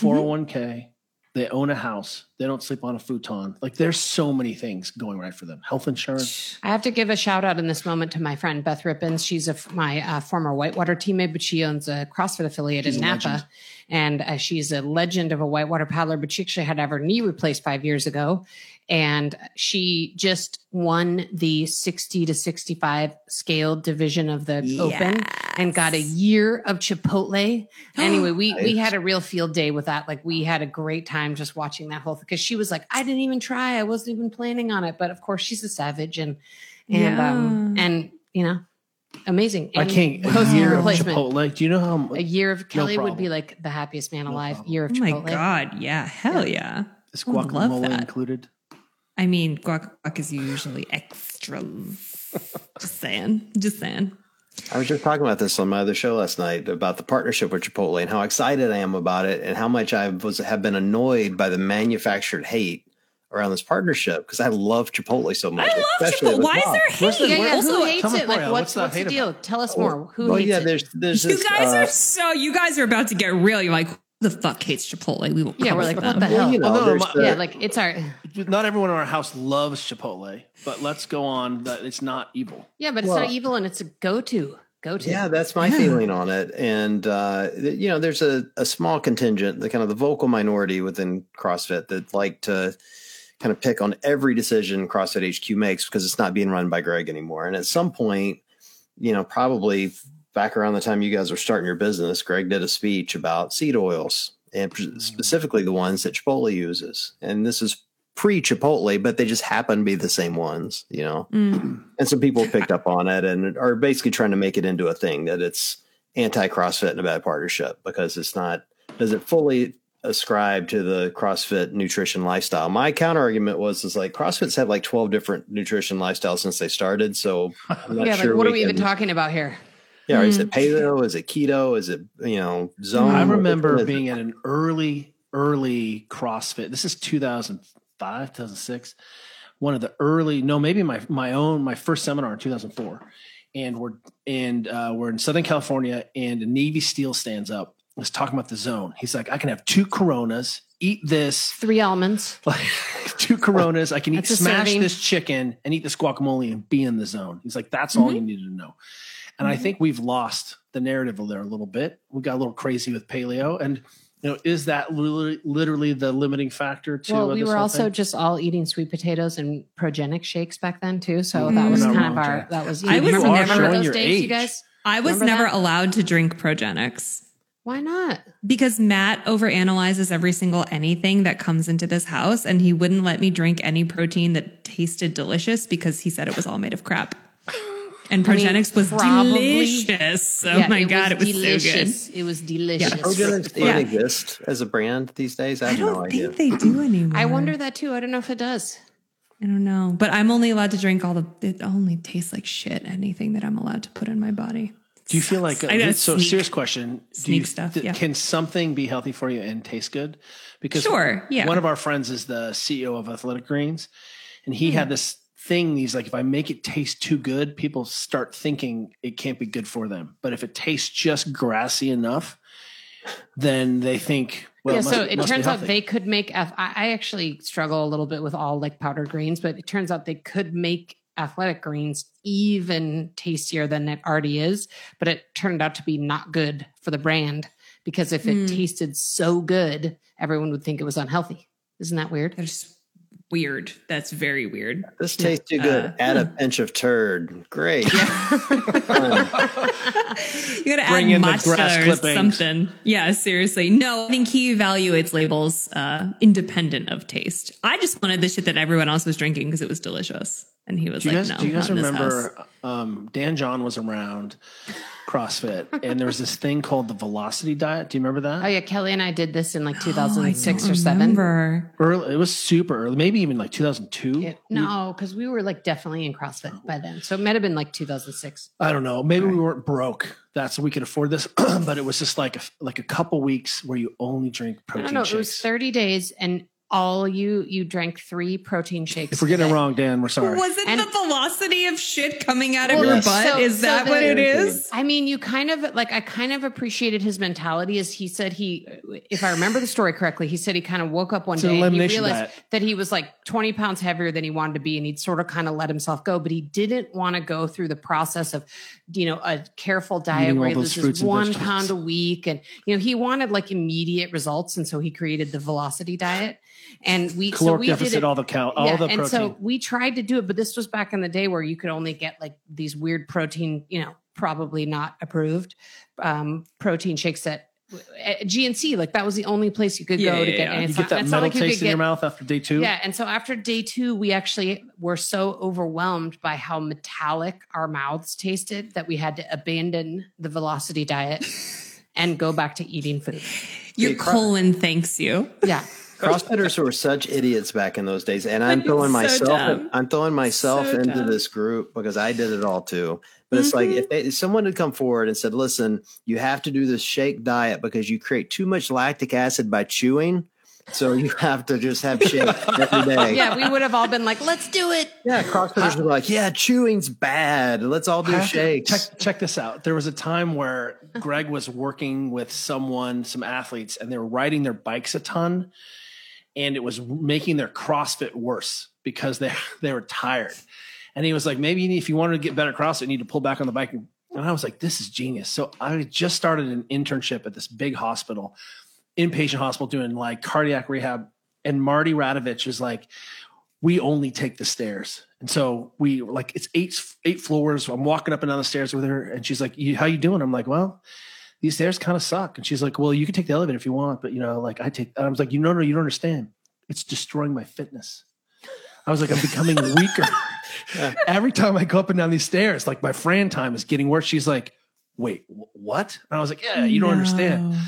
401k. They own a house. They don't sleep on a futon. Like there's so many things going right for them. Health insurance. I have to give a shout out in this moment to my friend Beth Rippins. She's a, my uh, former Whitewater teammate, but she owns a CrossFit affiliate She's in Napa. legend. And uh, she's a legend of a whitewater paddler, but she actually had to have her knee replaced five years ago. And she just won the 60 to 65 scale division of the Open and got a year of Chipotle. Anyway, we we had a real field day with that. Like we had a great time just watching that whole thing because she was like, I didn't even try. I wasn't even planning on it. But of course, she's a savage and and um and you know, amazing. I can't. A year of. Chipotle. Do you know how A year of Kelly would be like the happiest man alive. problem. year of Chipotle. Oh my god, yeah, hell yeah. is I guacamole included? I mean, guac guac is usually extra. just saying, just saying. I was just talking about this on my other show last night about the partnership with Chipotle and how excited I am about it and how much I was have been annoyed by the manufactured hate around this partnership because I love Chipotle so much. I love Chipotle. with Why is there Where's hate? the- Yeah, yeah. Also, Who hates it? Like, what's what's the what's the hate deal? Tell us more. Who Well, hates yeah, it? there's there's You this, guys uh, are so. You guys are about to get real. You're like, who the fuck hates Chipotle? We won't. Yeah, come we're for like, what them. the well, hell? you know, Although there's my- the- yeah, like it's our Not everyone in our house loves Chipotle, but let's go on that it's not evil. yeah, but it's Well- not evil and it's a go to go to. Yeah, that's my feeling on it. And uh, you know, there's a, a small contingent, the kind of the vocal minority within CrossFit that like to kind of pick on every decision CrossFit HQ makes because it's not being run by Greg anymore. And at some point, you know, probably back around the time you guys were starting your business, Greg did a speech about seed oils and Mm-hmm. specifically the ones that Chipotle uses. And this is pre Chipotle, but they just happen to be the same ones, you know. Mm. And some people picked up on it and are basically trying to make it into a thing that it's anti CrossFit and a bad partnership because it's not doesn't fully ascribe to the CrossFit nutrition lifestyle. My counter argument was is like CrossFit's had like 12 different nutrition lifestyles since they started. So I'm not yeah. sure like, what are we can- even talking about here? Yeah, is it paleo? Is it keto? Is it you know zone? I remember is being at an early, early CrossFit. This is 2005, 2006. One of the early, no, maybe my my own my first seminar in 2004, and we're and uh, we're in Southern California, and a Navy SEAL stands up. Was talking about the zone. He's like, I can have two Coronas, eat this, Three almonds, like two Coronas. I can eat smash serving. this chicken and eat this guacamole and be in the zone. He's like, that's all Mm-hmm. you needed to know. And I think we've lost the narrative there a little bit. We got a little crazy with paleo, and you know, is that literally, literally the limiting factor to? Well, we were also thing? just all eating sweet potatoes and Progenex shakes back then too. So Mm, that was you're kind of our Jack. that was. I you was remember, never- remember those your days, you guys. I was Remember never that? allowed to drink Progenex Why not? because Matt overanalyzes every single anything that comes into this house, and he wouldn't let me drink any protein that tasted delicious because he said it was all made of crap. And I mean, Progenex was probably- delicious. Oh Yeah, my god, it was delicious. It was delicious. Progenex Yeah. even exist as a brand these days? I so have good. I don't idea. think they do anymore. I wonder that too. I don't know if it does. I don't know, but I'm only allowed to drink all the. It only tastes like shit. Anything that I'm allowed to put in my body. Do you feel like uh, I know, so? sneak- serious question. Do sneak you, stuff, th- yeah. Can something be healthy for you and taste good? Because Sure, yeah. One of our friends is the CEO of Athletic Greens, and he Hmm. had this thing. He's like, if I make it taste too good, people start thinking it can't be good for them. But if it tastes just grassy enough, then they think Well, yeah, it must- so it must be turns out they could make. ath- I, I actually struggle a little bit with all like powdered greens, but it turns out they could make athletic greens even tastier than it already is. But it turned out to be not good for the brand because if it Hmm. tasted so good, everyone would think it was unhealthy. Isn't that weird? That's weird. That's very weird. This tastes too good. Uh, Add a pinch of turd. Great. You gotta Bring add matcha grass or clippings. something. Yeah, seriously. No, I think he evaluates labels uh, independent of taste. I just wanted the shit that everyone else was drinking because it was delicious, and he was Do you like, guys, "No, do you guys not in this house." remember um, Dan John was around CrossFit and there was this thing called the velocity diet? Do you remember that? Oh yeah, Kelly and I did this in like Oh, I 2006 don't or seven. early, it was super early, maybe even like 2002. Yeah, no, because we were like definitely in CrossFit by then, so it might have been like 2006. I don't know. Maybe we weren't broke. That's we could afford this, but it was just like a, like a couple weeks where you only drink protein don't shakes. It was 30 days, and all you you drank three protein shakes. if we're getting it wrong, Dan, we're sorry. Was it And- the velocity of shit coming out of Well, your yes. butt? so- is so that the- what it is? I mean, you kind of like I kind of appreciated his mentality. As he said, he, if I remember the story correctly, he said he kind of woke up one It's an day and he realized diet. that he was like 20 pounds heavier than he wanted to be, and he'd sort of kind of let himself go. But he didn't want to go through the process of, you know, a careful diet Eating where all he those loses fruits one vegetables. pound a week, and you know, he wanted like immediate results, and so he created the Velocity diet. And we so Caloric we did it all the cal, all yeah, the and so we tried to do it, but this was back in the day where you could only get like these weird protein, you know, probably not approved um, protein shakes that at GNC, like that was the only place you could Yeah, go to yeah, get. yeah. And you get that metal like you could taste in get. your mouth after day two. Yeah, and so after day two, we actually were so overwhelmed by how metallic our mouths tasted that we had to abandon the velocity diet and go back to eating food. Your colon thanks you. Yeah. CrossFitters were such idiots back in those days, and I'm throwing so myself. dumb. I'm throwing myself So into dumb. this group because I did it all too. But it's like if, mm-hmm. they, if someone had come forward and said, "Listen, you have to do this shake diet because you create too much lactic acid by chewing, so you have to just have shake every day." Yeah, we would have all been like, let's do it. Yeah, CrossFitters were like, "Yeah, chewing's bad. Let's all do have shakes." Check, check this out. There was a time where Greg was working with someone, some athletes, and they were riding their bikes a ton, and it was making their CrossFit worse because they they were tired. And he was like, maybe you need, if you wanted to get better CrossFit, you need to pull back on the bike. And I was like, this is genius. So I just started an internship at this big hospital, inpatient hospital, doing like cardiac rehab. And Marty Radovich is like, we only take the stairs. And so we like it's eight eight floors. I'm walking up and down the stairs with her, and she's like, "How you doing?" I'm like, "Well, these stairs kind of suck." And she's like, "Well, you can take the elevator if you want, but you know, like I take." And I was like, "You know, no, you don't understand. It's destroying my fitness." I was like, "I'm becoming weaker every time I go up and down these stairs. Like my Fran time is getting worse." She's like, "Wait, wh- what?" And I was like, "Yeah, you don't understand." No.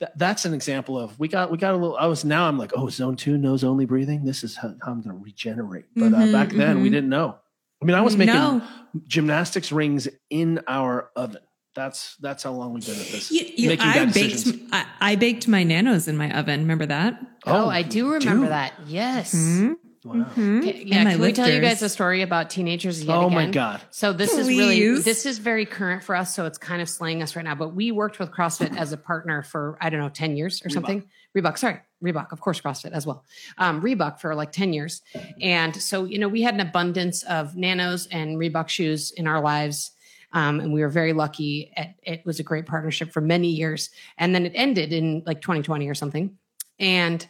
That, that's an example of we got we got a little. I was now I'm like, oh, zone two, nose only breathing. This is how, how I'm going to regenerate. But uh, Mhm, back then we mhm. didn't know. I mean, I was making No. gymnastics rings in our oven. That's that's how long we've been at this. You- you- making I bad baked. decisions. I, I baked my nanos in my oven. Remember that? Oh, I do remember do? that. Yes. Hmm? Wow. Hmm? Okay, yeah, And my can we tell you guys a story about teenagers yet Oh again? my god. So this is really this is very current for us. So it's kind of slaying us right now. But we worked with CrossFit as a partner for I don't know ten years or something. Reebok, sorry, Reebok, of course, CrossFit as well. Um, Reebok for like ten years, and so you know we had an abundance of Nanos and Reebok shoes in our lives. Um, and we were very lucky. It was a great partnership for many years, and then it ended in like 2020 or something. And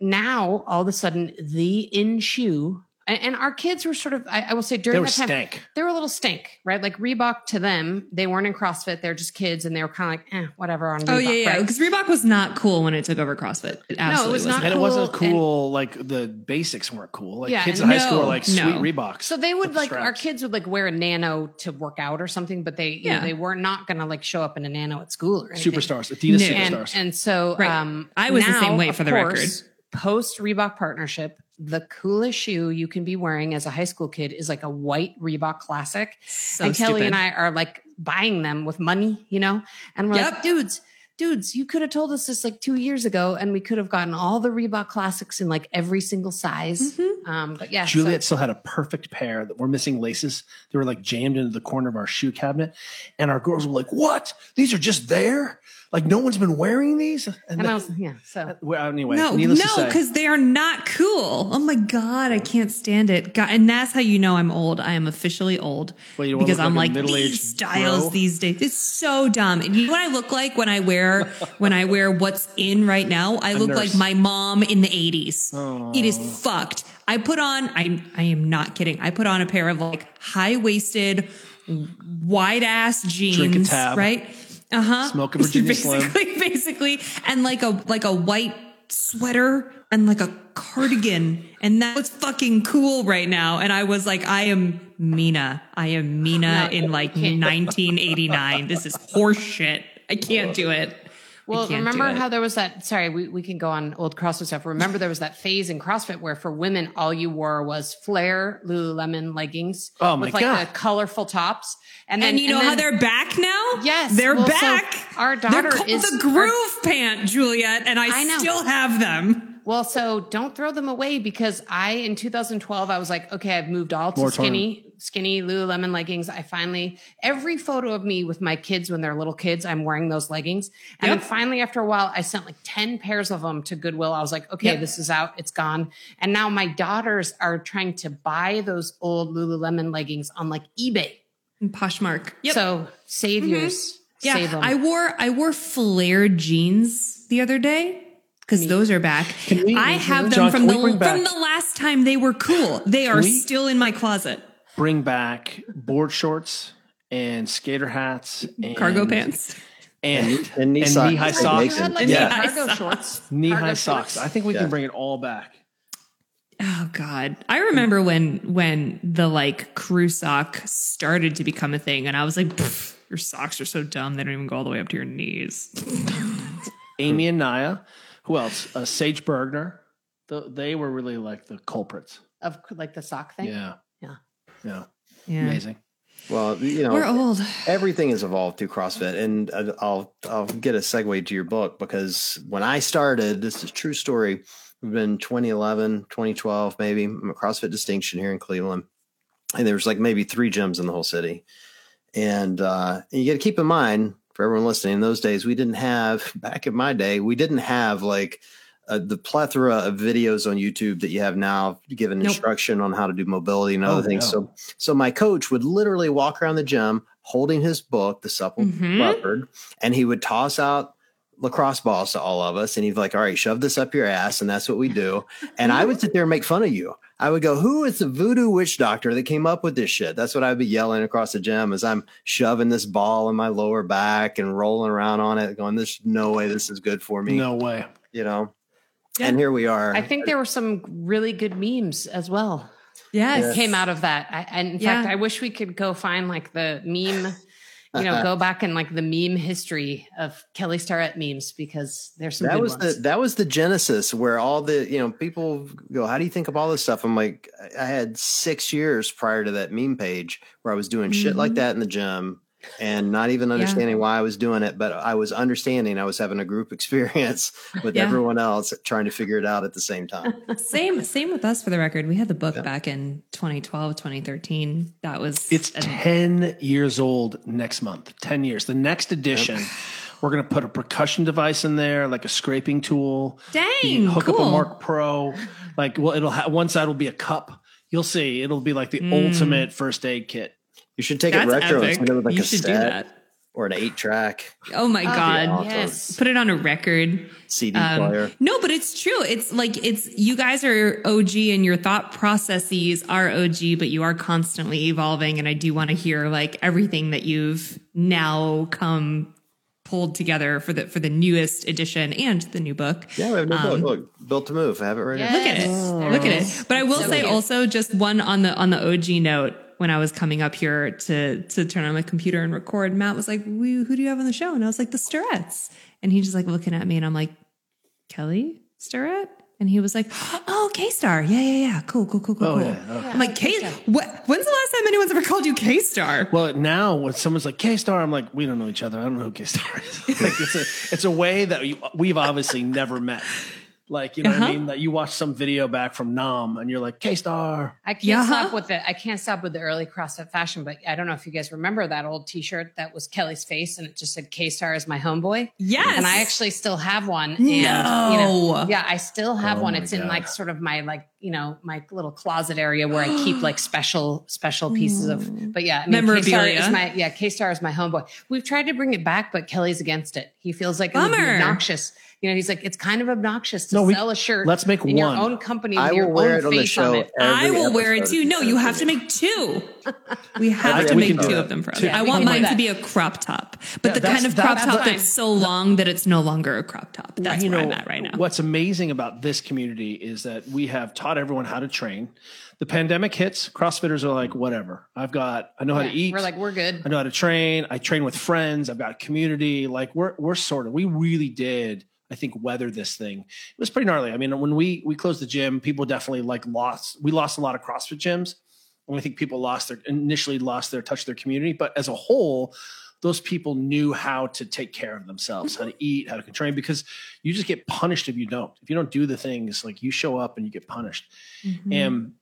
now all of a sudden, the in shoe and, and our kids were sort of I, I will say during They were that time stank. they were a little stink, right? Like Reebok to them, they weren't in CrossFit. They're just kids, and they were kind of like, eh, whatever. On Reebok, Oh yeah, yeah. right? Because Reebok was not cool when it took over CrossFit. It absolutely was not wasn't. And it wasn't cool and- like the basics weren't cool. Like Yeah, kids and in high school were like no. sweet Reeboks. So they would with the like our kids would like wear a nano to work out or something, but they you know, Yeah. they were not going to like show up in a nano at school or anything. superstars, Adidas No. And, superstars. and so Right. um, I was the same way for the course, Post Reebok partnership, the coolest shoe you can be wearing as a high school kid is like a white Reebok Classic. So and Kelly stupid. and I are like buying them with money, you know? And we're like, dudes, dudes, you could have told us this like two years ago, and we could have gotten all the Reebok classics in like every single size. Mhm. Um, but yeah, Juliet so- still had a perfect pair that were missing laces. They were like jammed into the corner of our shoe cabinet. And our girls were like, What? These are just there? Like no one's been wearing these? And, and I was yeah. So well, anyway, No, needless no, because they are not cool. Oh my god, I can't stand it. God, and that's how you know I'm old. I am officially old Well, you because I'm like like middle-aged these styles bro? these days. It's so dumb. And you know what I look like when I wear when I wear what's in right now? I look like my mom in the 80s. It is fucked. I put on. I I am not kidding. I put on a pair of like high waisted, wide ass jeans. tab. Right. Uh huh. Smoke a Virginia Slim. basically, basically, and like a like a white sweater and like a cardigan, and that was fucking cool right now. And I was like, I am Mina. I am Mina in like 1989. This is horseshit. I can't do it. I Well, remember how there was that? Sorry, we, we can go on old CrossFit stuff. Remember there was that phase in CrossFit where for women, all you wore was flare Lululemon leggings Oh my with like God. the colorful tops. And then, and you know how they're back now? Yes. they're Well, so back. our they're daughter called is- the groove pant, Juliet, and I, I know. still have them. Well, so don't throw them away because I, in 2012, I was like, okay, I've moved all to Moratorium. skinny, skinny Lululemon leggings. I finally, every photo of me with my kids when they're little kids, I'm wearing those leggings. And Yep. then finally, after a while, I sent like 10 pairs of them to Goodwill. I was like, okay, Yep. this is out. It's gone. And now my daughters are trying to buy those old Lululemon leggings on like eBay. And Poshmark. Yep. So save mm-hmm. yours. Yeah, Save them. I wore I wore flared jeans the other day because those are back. we- I have them John, from the we bring back- from the last time they were cool. They are we- still in my closet. Bring back board shorts and skater hats and Cargo pants. and, And knee and socks. knee-high socks. Had like Yeah. Knee-high shorts. knee-high socks. I think we Yeah. can bring it all back. Oh God. I remember when when the like crew sock started to become a thing and I was like, your socks are so dumb, they don't even go all the way up to your knees. Amy and Naya. Who else? Uh, Sage Burgener. The, they were really like the culprits. Of like the sock thing. Yeah. Yeah. Yeah. Yeah. Amazing. Well, you know, We're old. everything has evolved through CrossFit, and I- I'll I'll get a segue to your book because when I started, this is a true story. We've been 2011, 2012, maybe I'm at CrossFit Distinction here in Cleveland, and there was like maybe three gyms in the whole city. And, uh, and you got to keep in mind for everyone listening, in those days we didn't have back in my day we didn't have like uh, the plethora of videos on YouTube that you have now, giving Nope. instruction on how to do mobility and Oh, other things. no. So so my coach would literally walk around the gym holding his book, The Supple Mhm. Leopard, and he would toss out lacrosse balls to all of us. And he'd be like, All right, shove this up your ass. And that's what we do. And I would sit there and make fun of you. I would go, Who is the voodoo witch doctor that came up with this shit? That's what I'd be yelling across the gym as I'm shoving this ball in my lower back and rolling around on it, going, There's no way this is good for me. No way. You know? Yeah. And here we are. I think there were some really good memes as well. Yes. that came out of that. I, and in Yeah. fact, I wish we could go find like the meme, you know, go back and like the meme history of Kelly Starrett memes because there's some that good was ones. the that was the genesis where all the you know people go how do you think of all this stuff i'm like i had six years prior to that meme page where i was doing shit like Mhm. that in the gym and not even understanding why i was doing it but i was understanding i was having a group experience with Yeah. everyone else trying to figure it out at the same time Same same with us for the record. We had the book Yeah. back in 2012, 2013. That was It's a- 10 years old next month. 10 years. The next edition, we're going to put a percussion device in there, like a scraping tool. Dang, You hook up a MARC Pro. Like, well, it'll have one side will be a cup. You'll see. It'll be like the Mm. ultimate first aid kit. You should take That's it retro epic. and put it with like you a should do that. or an eight track Oh my god. awesome. yes. Put it on a record. cd Um, player no, but it's true. It's like it's you guys are OG and your thought processes are OG, but you are constantly evolving. And I do want to hear like everything that you've now come pulled together for the for the newest edition and the new book. yeah we have no um, book look built to move i have it right here Look at it. Yes, there Look at it. But I will So say cute. also just one on the on the OG note when I was coming up here to to turn on my computer and record, Matt was like, "We- "Who do you have on the show?" And I was like, "The Starretts." And he's just like looking at me, and I'm like, "Kelly Starrett." And he was like, "Oh, K Star, yeah, yeah, yeah, cool, cool, cool, cool, Oh, cool." yeah. Oh. I'm like, "K, what? When's the last time anyone's ever called you K Star?" Well, now when someone's like K Star, I'm like, we don't know each other. I don't know who K Star is. like it's a it's a way that you, we've obviously never met. Like, you know what Uh-huh. I mean? That you watch some video back from Nam and you're like, K Star. I can't Yeah. stop with the I can't stop with the early CrossFit fashion, but I don't know if you guys remember that old T-shirt that was Kelly's face and it just said K Star is my homeboy. Yes. And I actually still have one. And you know, No. yeah, I still have Oh one. my It's in like sort of my like, you know, my little closet area where I keep like special, special pieces of but yeah, I mean, K-Star Memorabilia. is my yeah, K Star is my homeboy. We've tried to bring it back, but Kelly's against it. He feels like it would be Bummer. obnoxious. You know, he's like, it's kind of obnoxious to No, we- sell a shirt. let's make in one. your own company I with your will wear own it on the face on show. it. I every will wear it too. No, you you have to make two. We have I- to we make two of them for us. Two. I want mine to be a crop top, but Yeah, the kind of crop that's top that's so long that it's no longer a crop top. That's you where know, I'm at right now. What's amazing about this community is that we have taught everyone how to train. The pandemic hits, CrossFitters are like, whatever. I've got, I know how to eat. We're like, we're good. I know how to train. I train with friends. I've got a community. Like we're we're sort of we really did. I think weather this thing. It was pretty gnarly. I mean, when we we closed the gym, people definitely like lost. We lost a lot of CrossFit gyms, and I think people lost their initially lost their touch their community. But as a whole, those people knew how to take care of themselves, how to eat, how to train. Because you just get punished if you don't. If you don't do the things, like you show up and you get punished. Mm-hmm. And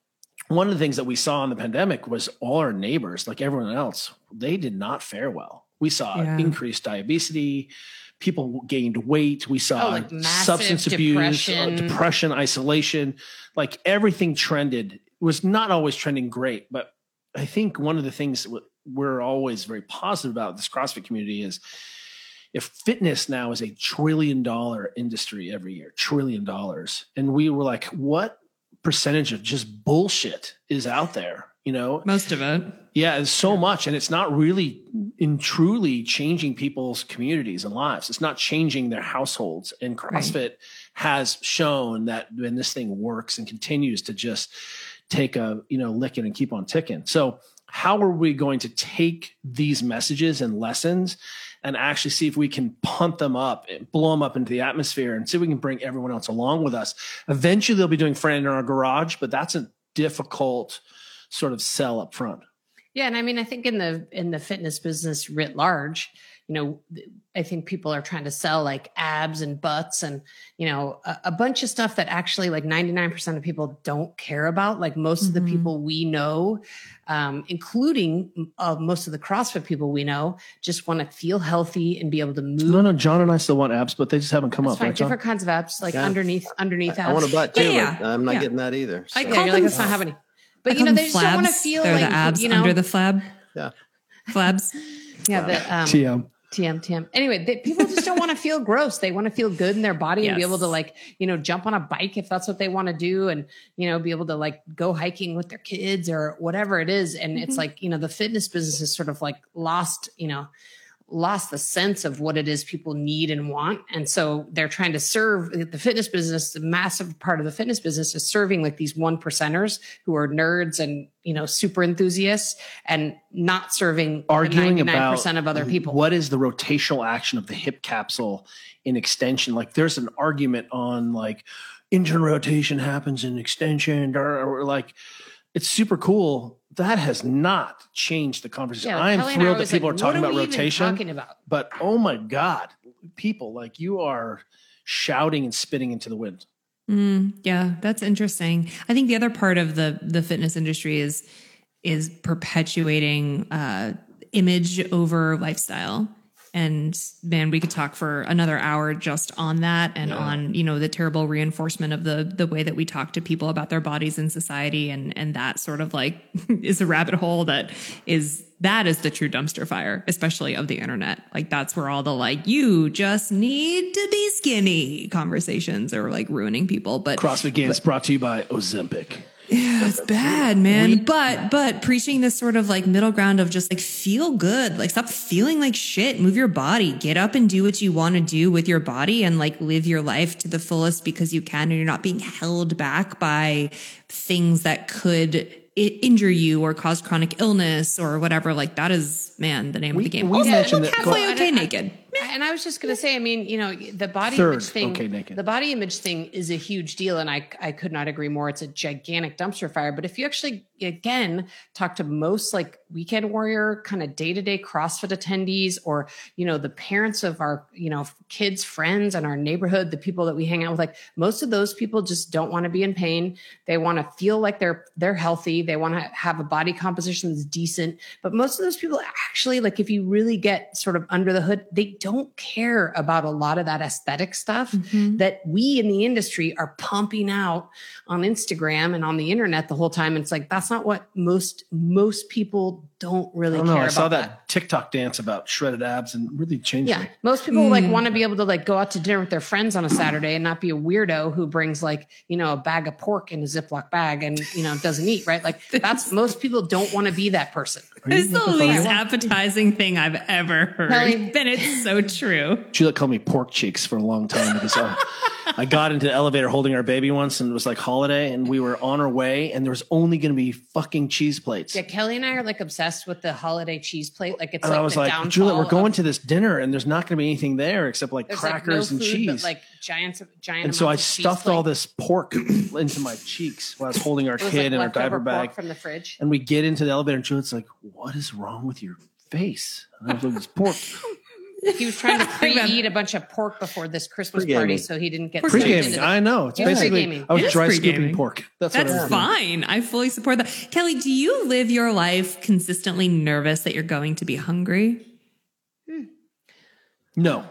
one of the things that we saw in the pandemic was all our neighbors, like everyone else, they did not fare well. We saw Yeah. increased diabetes, people gained weight. We saw Oh, like massive substance abuse, uh, depression. depression, isolation. Like everything trended. It was not always trending great, but I think one of the things that we're always very positive about this CrossFit community is if fitness now is a trillion dollar industry every year, trillion dollars, and we were like, what percentage of just bullshit is out there? You know, Most of it. Yeah, it's so much, and it's not really in truly changing people's communities and lives. It's not changing their households. And CrossFit has shown that when this thing works and continues to just take a you know licking and keep on ticking. So how are we going to take these messages and lessons and actually see if we can punt them up and blow them up into the atmosphere and see if we can bring everyone else along with us? Eventually, they'll be doing Fran in our garage, but that's a difficult sort of sell up front. Yeah, and I mean, I think in the in the fitness business writ large, you know, I think people are trying to sell like abs and butts and you know a, a bunch of stuff that actually like ninety nine percent of people don't care about. Like most of the Mhm. people we know, um, including uh, most of the CrossFit people we know, just want to feel healthy and be able to move. No, no, John and I still want abs, but they just haven't come That's up. fine. Right, John? Different kinds of abs, like Yeah. underneath underneath I, abs. I want a butt too, Yeah, but I'm not yeah. getting that either. I so. Yeah, call you're like, them- that's not happening. But I you know, them they just don't want to feel They're like the abs you know, under the flab. Yeah. Flabs. yeah, the um, TM. TM, TM. Anyway, they, people just don't want to feel gross. They want to feel good in their body and be able to like, you know, jump on a bike if that's what they want to do and, you know, be able to like go hiking with their kids or whatever it is. And it's Mhm. like, you know, the fitness business is sort of like lost, you know, lost the sense of what it is people need and want. And so they're trying to serve the fitness business, the massive part of the fitness business is serving like these one percenters who are nerds and, you know, super enthusiasts and not serving Arguing 99% of other people. What is the rotational action of the hip capsule in extension? Like there's an argument on like internal rotation happens in extension or, or like it's super cool. That has not changed the conversation. Yeah, I am Kelly I thrilled that people like, are talking what about we even rotation. Talking about but oh my God, people like you are shouting and spitting into the wind. Mm, yeah, that's interesting. I think the other part of the the fitness industry is is perpetuating uh, image over lifestyle. And man, we could talk for another hour just on that and Yeah. on you know the terrible reinforcement of the the way that we talk to people about their bodies in society and and that sort of like is a rabbit hole that is that is the true dumpster fire, especially of the internet. Like that's where all the like you just need to be skinny conversations are like ruining people. But CrossFit Games brought to you by Ozempic. Yeah, it's bad, man. but but preaching this sort of like middle ground of just like feel good, like stop feeling like shit, move your body, get up and do what you want to do with your body and like live your life to the fullest because you can and you're not being held back by things that could injure you or cause chronic illness or whatever. Like that is man, the name We- of the game. we Also, mentioned look halfway okay naked. And I was just going to say, I mean, you know, the body Third, image thing, okay, naked. the body image thing is a huge deal, and I I could not agree more. It's a gigantic dumpster fire. But if you actually again talk to most like weekend warrior kind of day to day CrossFit attendees, or you know the parents of our you know kids, friends, and our neighborhood, the people that we hang out with, like most of those people just don't want to be in pain. They want to feel like they're they're healthy. They want to have a body composition that's decent. But most of those people actually, like if you really get sort of under the hood, they don't care about a lot of that aesthetic stuff Mm-hmm. that we in the industry are pumping out on Instagram and on the internet the whole time. And it's like that's not what most most people don't really I don't care know. I about. saw that, TikTok dance about shredded abs and really changed Yeah, me. most people like Mm. want to be able to like go out to dinner with their friends on a Saturday and not be a weirdo who brings like you know a bag of pork in a Ziploc bag and you know doesn't eat right. Like that's most people don't want to be that person. It's the least appetizing thing I've ever heard. Kelly. But it's so true. Juliet called me pork cheeks for a long time because uh, I got into the elevator holding our baby once and it was like holiday and we were on our way and there was only going to be fucking cheese plates. Yeah, Kelly and I are like obsessed with the holiday cheese plate. Like it's and like I was the like, downfall Juliet, we're going of- to this dinner and there's not going to be anything there except like there's, crackers like, no and food, cheese. but like giants, giant. and so I amounts of cheese stuffed all this pork into my cheeks while I was holding our was, kid like, in our diaper bag. from the fridge. And we get into the elevator and Juliet's like, what is wrong with your face? And I was like, it's pork. He was trying to pre-eat a bunch of pork before this Christmas Pre-gaming. party, so he didn't get Pre- sucked Pre-gaming. the- I know. It's It was basically, pre-gaming. I was It is dry scooping pork. That's, That's I fine. I fully support that. Kelly, do you live your life consistently nervous that you're going to be hungry? No.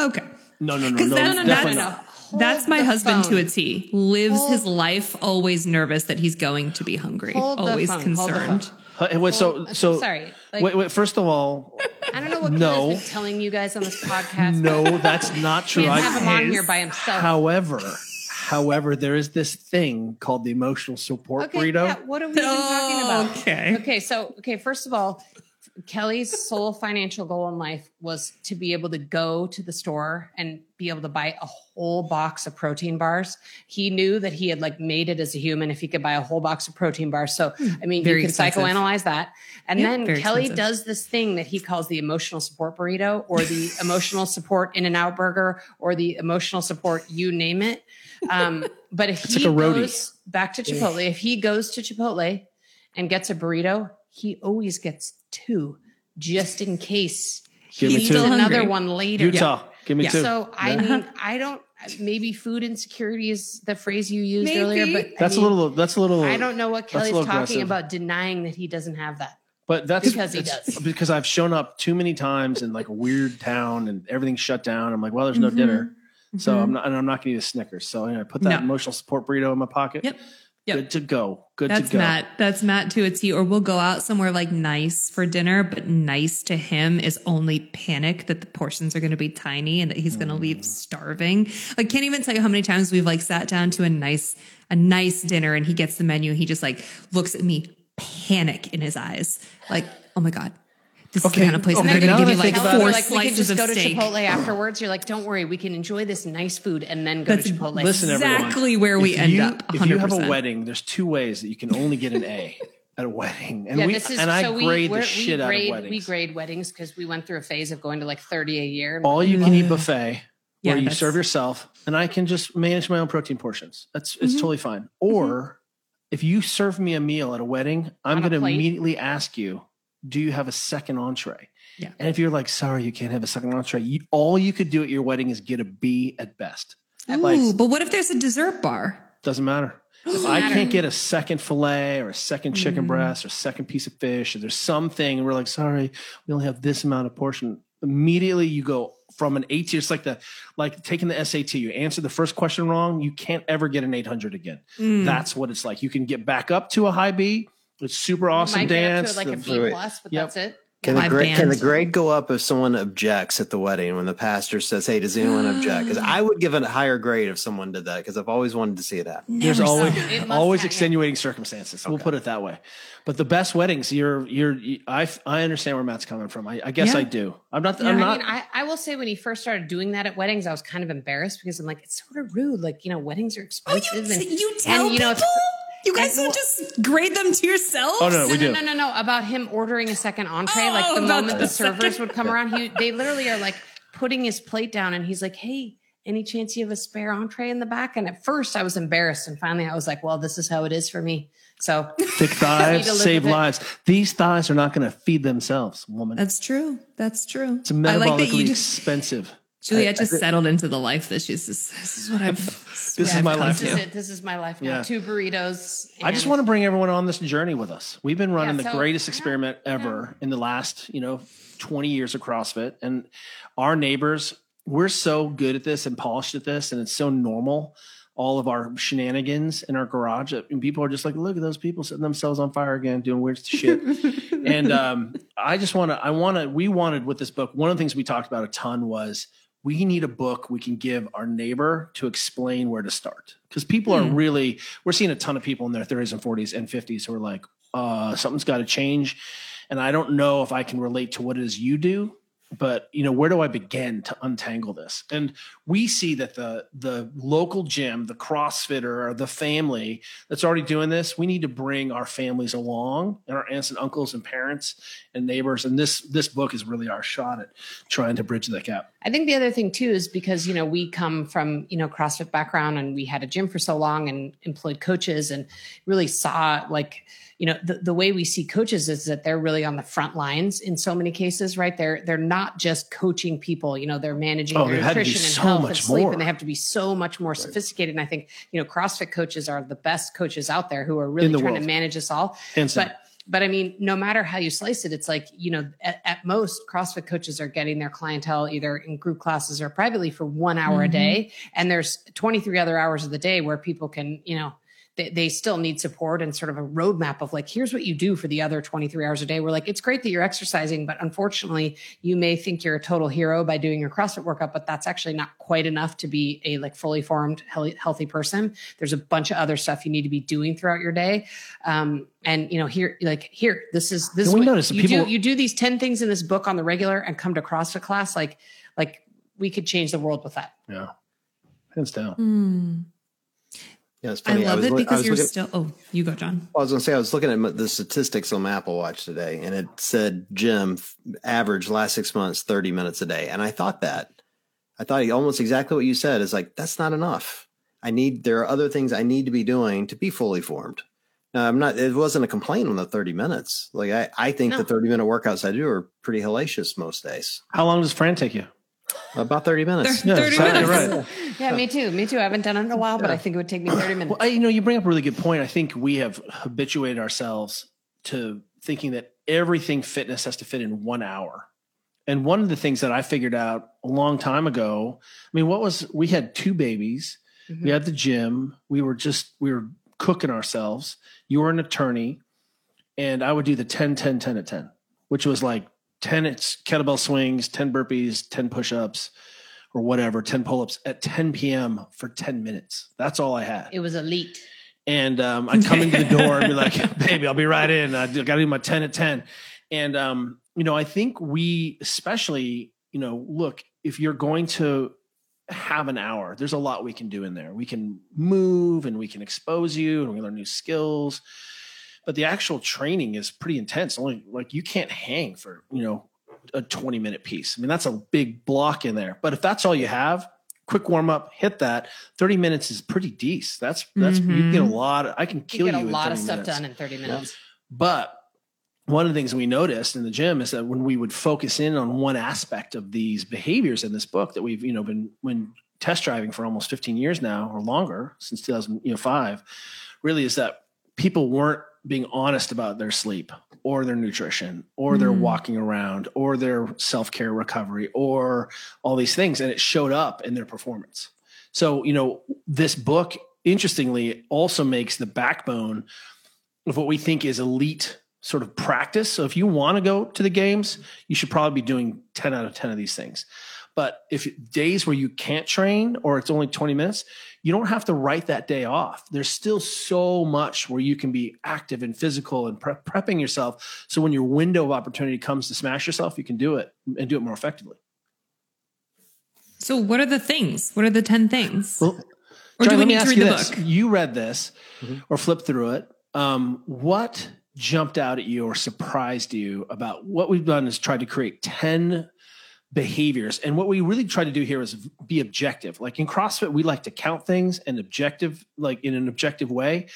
Okay. No, no, no, no. Because that's, no, no, that's, no, no. that's my husband phone. to a T. Lives Hold- his life always nervous that he's going to be hungry. Hold the always phone, hold the concerned. Phone. Uh, wait, so, Well, so, sorry. Like, wait, wait, first of all, I don't know what No. Kelly's been telling you guys on this podcast. no, that's not true. Can't I- have him on here by himself. However, however, there is this thing called the emotional support okay, burrito. yeah, what are we even talking about? Okay. Okay, so okay, first of all, Kelly's sole financial goal in life was to be able to go to the store and be able to buy a whole box of protein bars. He knew that he had like made it as a human if he could buy a whole box of protein bars. So I mean, Very you can expensive. psychoanalyze that. And Yeah, then Kelly expensive. does this thing that he calls the emotional support burrito or the emotional support in and out burger or the emotional support, you name it. Um, but if It's he like goes back to Chipotle, if he goes to Chipotle and gets a burrito, he always gets two just in case Give me he two. needs another one later. Utah, give me Yeah. two. So I mean, I don't. Maybe food insecurity is the phrase you used Maybe. earlier, but I that's mean, a little. That's a little. I don't know what that's a Kelly's little talking aggressive. about, denying that he doesn't have that. But that's Because he it's- does. Because I've shown up too many times in like a weird town and everything's shut down. I'm like, well, there's no dinner, so I'm not. And I'm not going to eat a Snickers. So anyway, I put that Mm-hmm. No. emotional support burrito in my pocket. Yep. Yep. Good to go. Good That's to go. Matt. That's Matt to a T. Or we'll go out somewhere like nice for dinner, but nice to him is only panic that the portions are going to be tiny and that he's going to Mm. leave starving. I can't even tell you how many times we've like sat down to a nice, a nice dinner and he gets the menu. He just like looks at me, panic in his eyes. Like, oh my God, this is Okay, the kind of place okay, where they're now going to give I me like think about four like, we can just of go to steak. Chipotle afterwards. You're like, don't worry, we can enjoy this nice food and then go That's to Chipotle. Listen, everyone. exactly where we end you- up. 100%. If you have a wedding, there's two ways that you can only get an A at a wedding, and yeah, we this is and I so we, grade we're- the shit we out grade, of weddings. We grade weddings because we went through a phase of going to like 30 a year. and All you can eat buffet Yeah, where you serve yourself, and I can just manage my own protein portions. That's Mm-hmm. it's totally fine. Or if you serve me a meal at a wedding, I'm going to immediately ask you, "Do you have a second entree?" Yeah. And if you're like, "Sorry, you can't have a second entree," you, all you could do at your wedding is get a B at best. Ooh, Like, but what if there's a dessert bar? doesn't matter. If I can't get a second fillet or a second chicken breast or second piece of fish, or there's something, and we're like, sorry, we only have this amount of portion. Immediately you go from an eight. It's like the like taking the SAT. You answer the first question wrong, you can't ever get an 800 again. Mm. That's what it's like. You can get back up to a high B. It's super awesome might get up dance. to like a The- plus, but Yep. that's it. Can the, grade, can the grade go up if someone objects at the wedding when the pastor says, "Hey, does anyone object?" Because I would give it a higher grade if someone did that because I've always wanted to see that. There's Never always saw it. It must always extenuating circumstances. We'll put it that way. But the best weddings, you're you're. I I understand where Matt's coming from. I, I guess Yeah. I do. I'm not. Yeah. I'm I not. mean, I, I will say when he first started doing that at weddings, I was kind of embarrassed because I'm like, it's sort of rude. Like, you know, weddings are Oh, expensive. you, and, you tell and, you know, people? It's- You guys don't just grade them to yourselves? Oh, no, no, we do. no, no, no, no. About him ordering a second entree. Oh, like the about moment the the servers second- would come around, he, they literally are like, putting his plate down and he's like, Hey, any chance you have a spare entree in the back? And at first I was embarrassed. And finally I was like, well, this is how it is for me. So thick thighs save lives. These thighs are not going to feed themselves, woman. That's true. That's true. It's metabolically I like that you just, expensive. Juliet just I, settled into the life that she's just, this is what I've this is my life. This is it. This is my life now. Yeah. Two burritos. I just want to bring everyone on this journey with us. We've been running yeah, so, the greatest experiment yeah, ever in the last, you know, 20 years of CrossFit. And our neighbors, we're so good at this and polished at this, and it's so normal. All of our shenanigans in our garage, and people are just like, "Look at those people setting themselves on fire again, doing weird shit." and um, I just want to, I want to, we wanted with this book. One of the things we talked about a ton was we need a book we can give our neighbor to explain where to start. Because people are hmm. really we're seeing a ton of people in their 30s and 40s and 50s who are like uh, something's got to change. And i don't know if i can relate to what it is you do but you know where do i begin to untangle this? And we see that the the local gym the crossfitter or the family that's already doing this we need to bring our families along and our aunts and uncles and parents and neighbors. And this this book is really our shot at trying to bridge that gap i think the other thing too is because you know we come from you know crossfit background and we had a gym for so long and employed coaches and really saw like you know the, the way we see coaches is that they're really on the front lines in so many cases right they're they're not just coaching people you know they're managing oh, their nutrition and so health and sleep more. and they have to be so much more right. sophisticated and i think you know crossfit coaches are the best coaches out there who are really trying world. to manage us all but but I mean, no matter how you slice it, it's like, you know, at, at, most CrossFit coaches are getting their clientele either in group classes or privately for one hour mm-hmm. a day. And there's 23 other hours of the day where people can, you know, they, they still need support and sort of a roadmap of like, here's what you do for the other 23 hours a day. We're like, it's great that you're exercising, but unfortunately, you may think you're a total hero by doing your CrossFit workout, but that's actually not quite enough to be a like fully formed, healthy person. There's a bunch of other stuff you need to be doing throughout your day. Um, and you know, here, like here, this is this. Is we notice you people- do. You do these 10 things in this book on the regular and come to CrossFit class. Like, like we could change the world with that. Yeah. Hands down. Mm. Yeah, it's funny. I love I it because you're looking, still. Oh, you go, John. I was going to say I was looking at the statistics on my Apple Watch today, and it said Jim average last six months thirty minutes a day, and I thought that. I thought almost exactly what you said is like that's not enough. I need there are other things I need to be doing to be fully formed. Now I'm not. It wasn't a complaint on the thirty minutes. Like I, I think no. the thirty minute workouts I do are pretty hellacious most days. How long does Fran take you? About 30 minutes. yeah, 30 minutes. Right. Yeah, me too. Me too. I haven't done it in a while, but yeah. I think it would take me 30 minutes. Well, I, you know, you bring up a really good point. I think we have habituated ourselves to thinking that everything fitness has to fit in one hour. And one of the things that I figured out a long time ago, I mean, what was we had two babies, mm-hmm. we had the gym, we were just we were cooking ourselves. You were an attorney, and I would do the 10 10 10 at 10, which was like 10 kettlebell swings, 10 burpees, 10 push ups, or whatever, 10 pull ups at 10 p.m. for 10 minutes. That's all I had. It was elite. And um, I'd come into the door and be like, baby, I'll be right in. I got to do my 10 at 10. And, um, you know, I think we, especially, you know, look, if you're going to have an hour, there's a lot we can do in there. We can move and we can expose you and we learn new skills but the actual training is pretty intense. Only like you can't hang for, you know, a 20 minute piece. I mean, that's a big block in there. But if that's all you have, quick warm up, hit that. 30 minutes is pretty decent. That's that's mm-hmm. you get a lot of, I can kill you. Get a you lot of stuff minutes. done in 30 minutes. But one of the things we noticed in the gym is that when we would focus in on one aspect of these behaviors in this book that we've, you know, been when test driving for almost 15 years now or longer since 2005, really is that people weren't being honest about their sleep or their nutrition or their mm. walking around or their self-care recovery or all these things and it showed up in their performance. So you know this book interestingly also makes the backbone of what we think is elite sort of practice. So if you want to go to the games you should probably be doing 10 out of 10 of these things but if days where you can't train or it's only 20 minutes you don't have to write that day off. There's still so much where you can be active and physical and pre- prepping yourself. So when your window of opportunity comes to smash yourself, you can do it and do it more effectively. So, what are the things? What are the 10 things? Well, or John, do we need to read the this. book? You read this mm-hmm. or flipped through it. Um, what jumped out at you or surprised you about what we've done is tried to create 10 behaviors. And what we really try to do here is be objective. Like in CrossFit, we like to count things and objective, like in an objective way.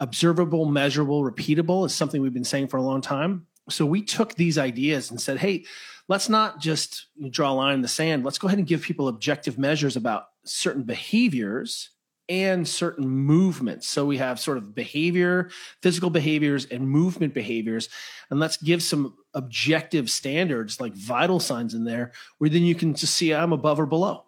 Observable, measurable, repeatable is something we've been saying for a long time. So we took these ideas and said, hey, let's not just draw a line in the sand. Let's go ahead and give people objective measures about certain behaviors and certain movements. So we have sort of behavior, physical behaviors, and movement behaviors. And let's give some objective standards like vital signs in there where then you can just see I'm above or below.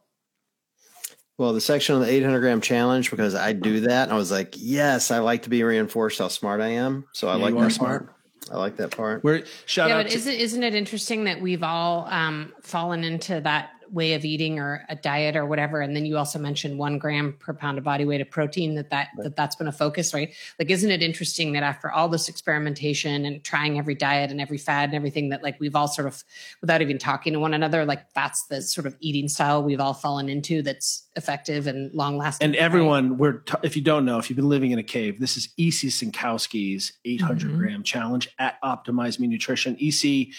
Well, the section on the 800 gram challenge, because I do that, I was like, yes, I like to be reinforced how smart I am. So I Yeah, like you are that smart. part. I like that part. Where shout yeah, out but to, isn't isn't it interesting that we've all um, fallen into that way of eating or a diet or whatever? And then you also mentioned one gram per pound of body weight of protein that that, that that's been a focus, right? Like, isn't it interesting that after all this experimentation and trying every diet and every fad and everything that like we've all sort of, without even talking to one another, like that's the sort of eating style we've all fallen into that's effective and long lasting. and everyone, we're t- if you don't know, if you've been living in a cave, this is EC Synkowski's 800 Mhm. gram challenge at Optimize Me Nutrition. EC,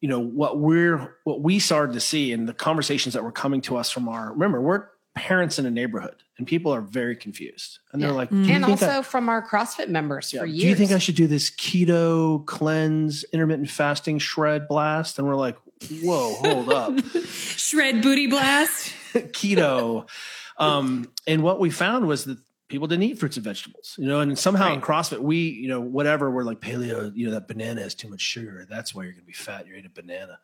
you know what we're what we started to see in the conversations that were coming to us from our remember we're parents in a neighborhood and people are very confused and they're Yeah. like, Mm. do you and think also I- from our CrossFit members yeah, for years do you think I should do this keto cleanse, intermittent fasting, shred blast? And we're like, whoa, hold up. Shred booty blast. keto. Um, and what we found was that people didn't eat fruits and vegetables, you know, and somehow in CrossFit, we, you know, whatever, we're like paleo, you know, that banana has too much sugar. That's why you're going to be fat. You're eating a banana.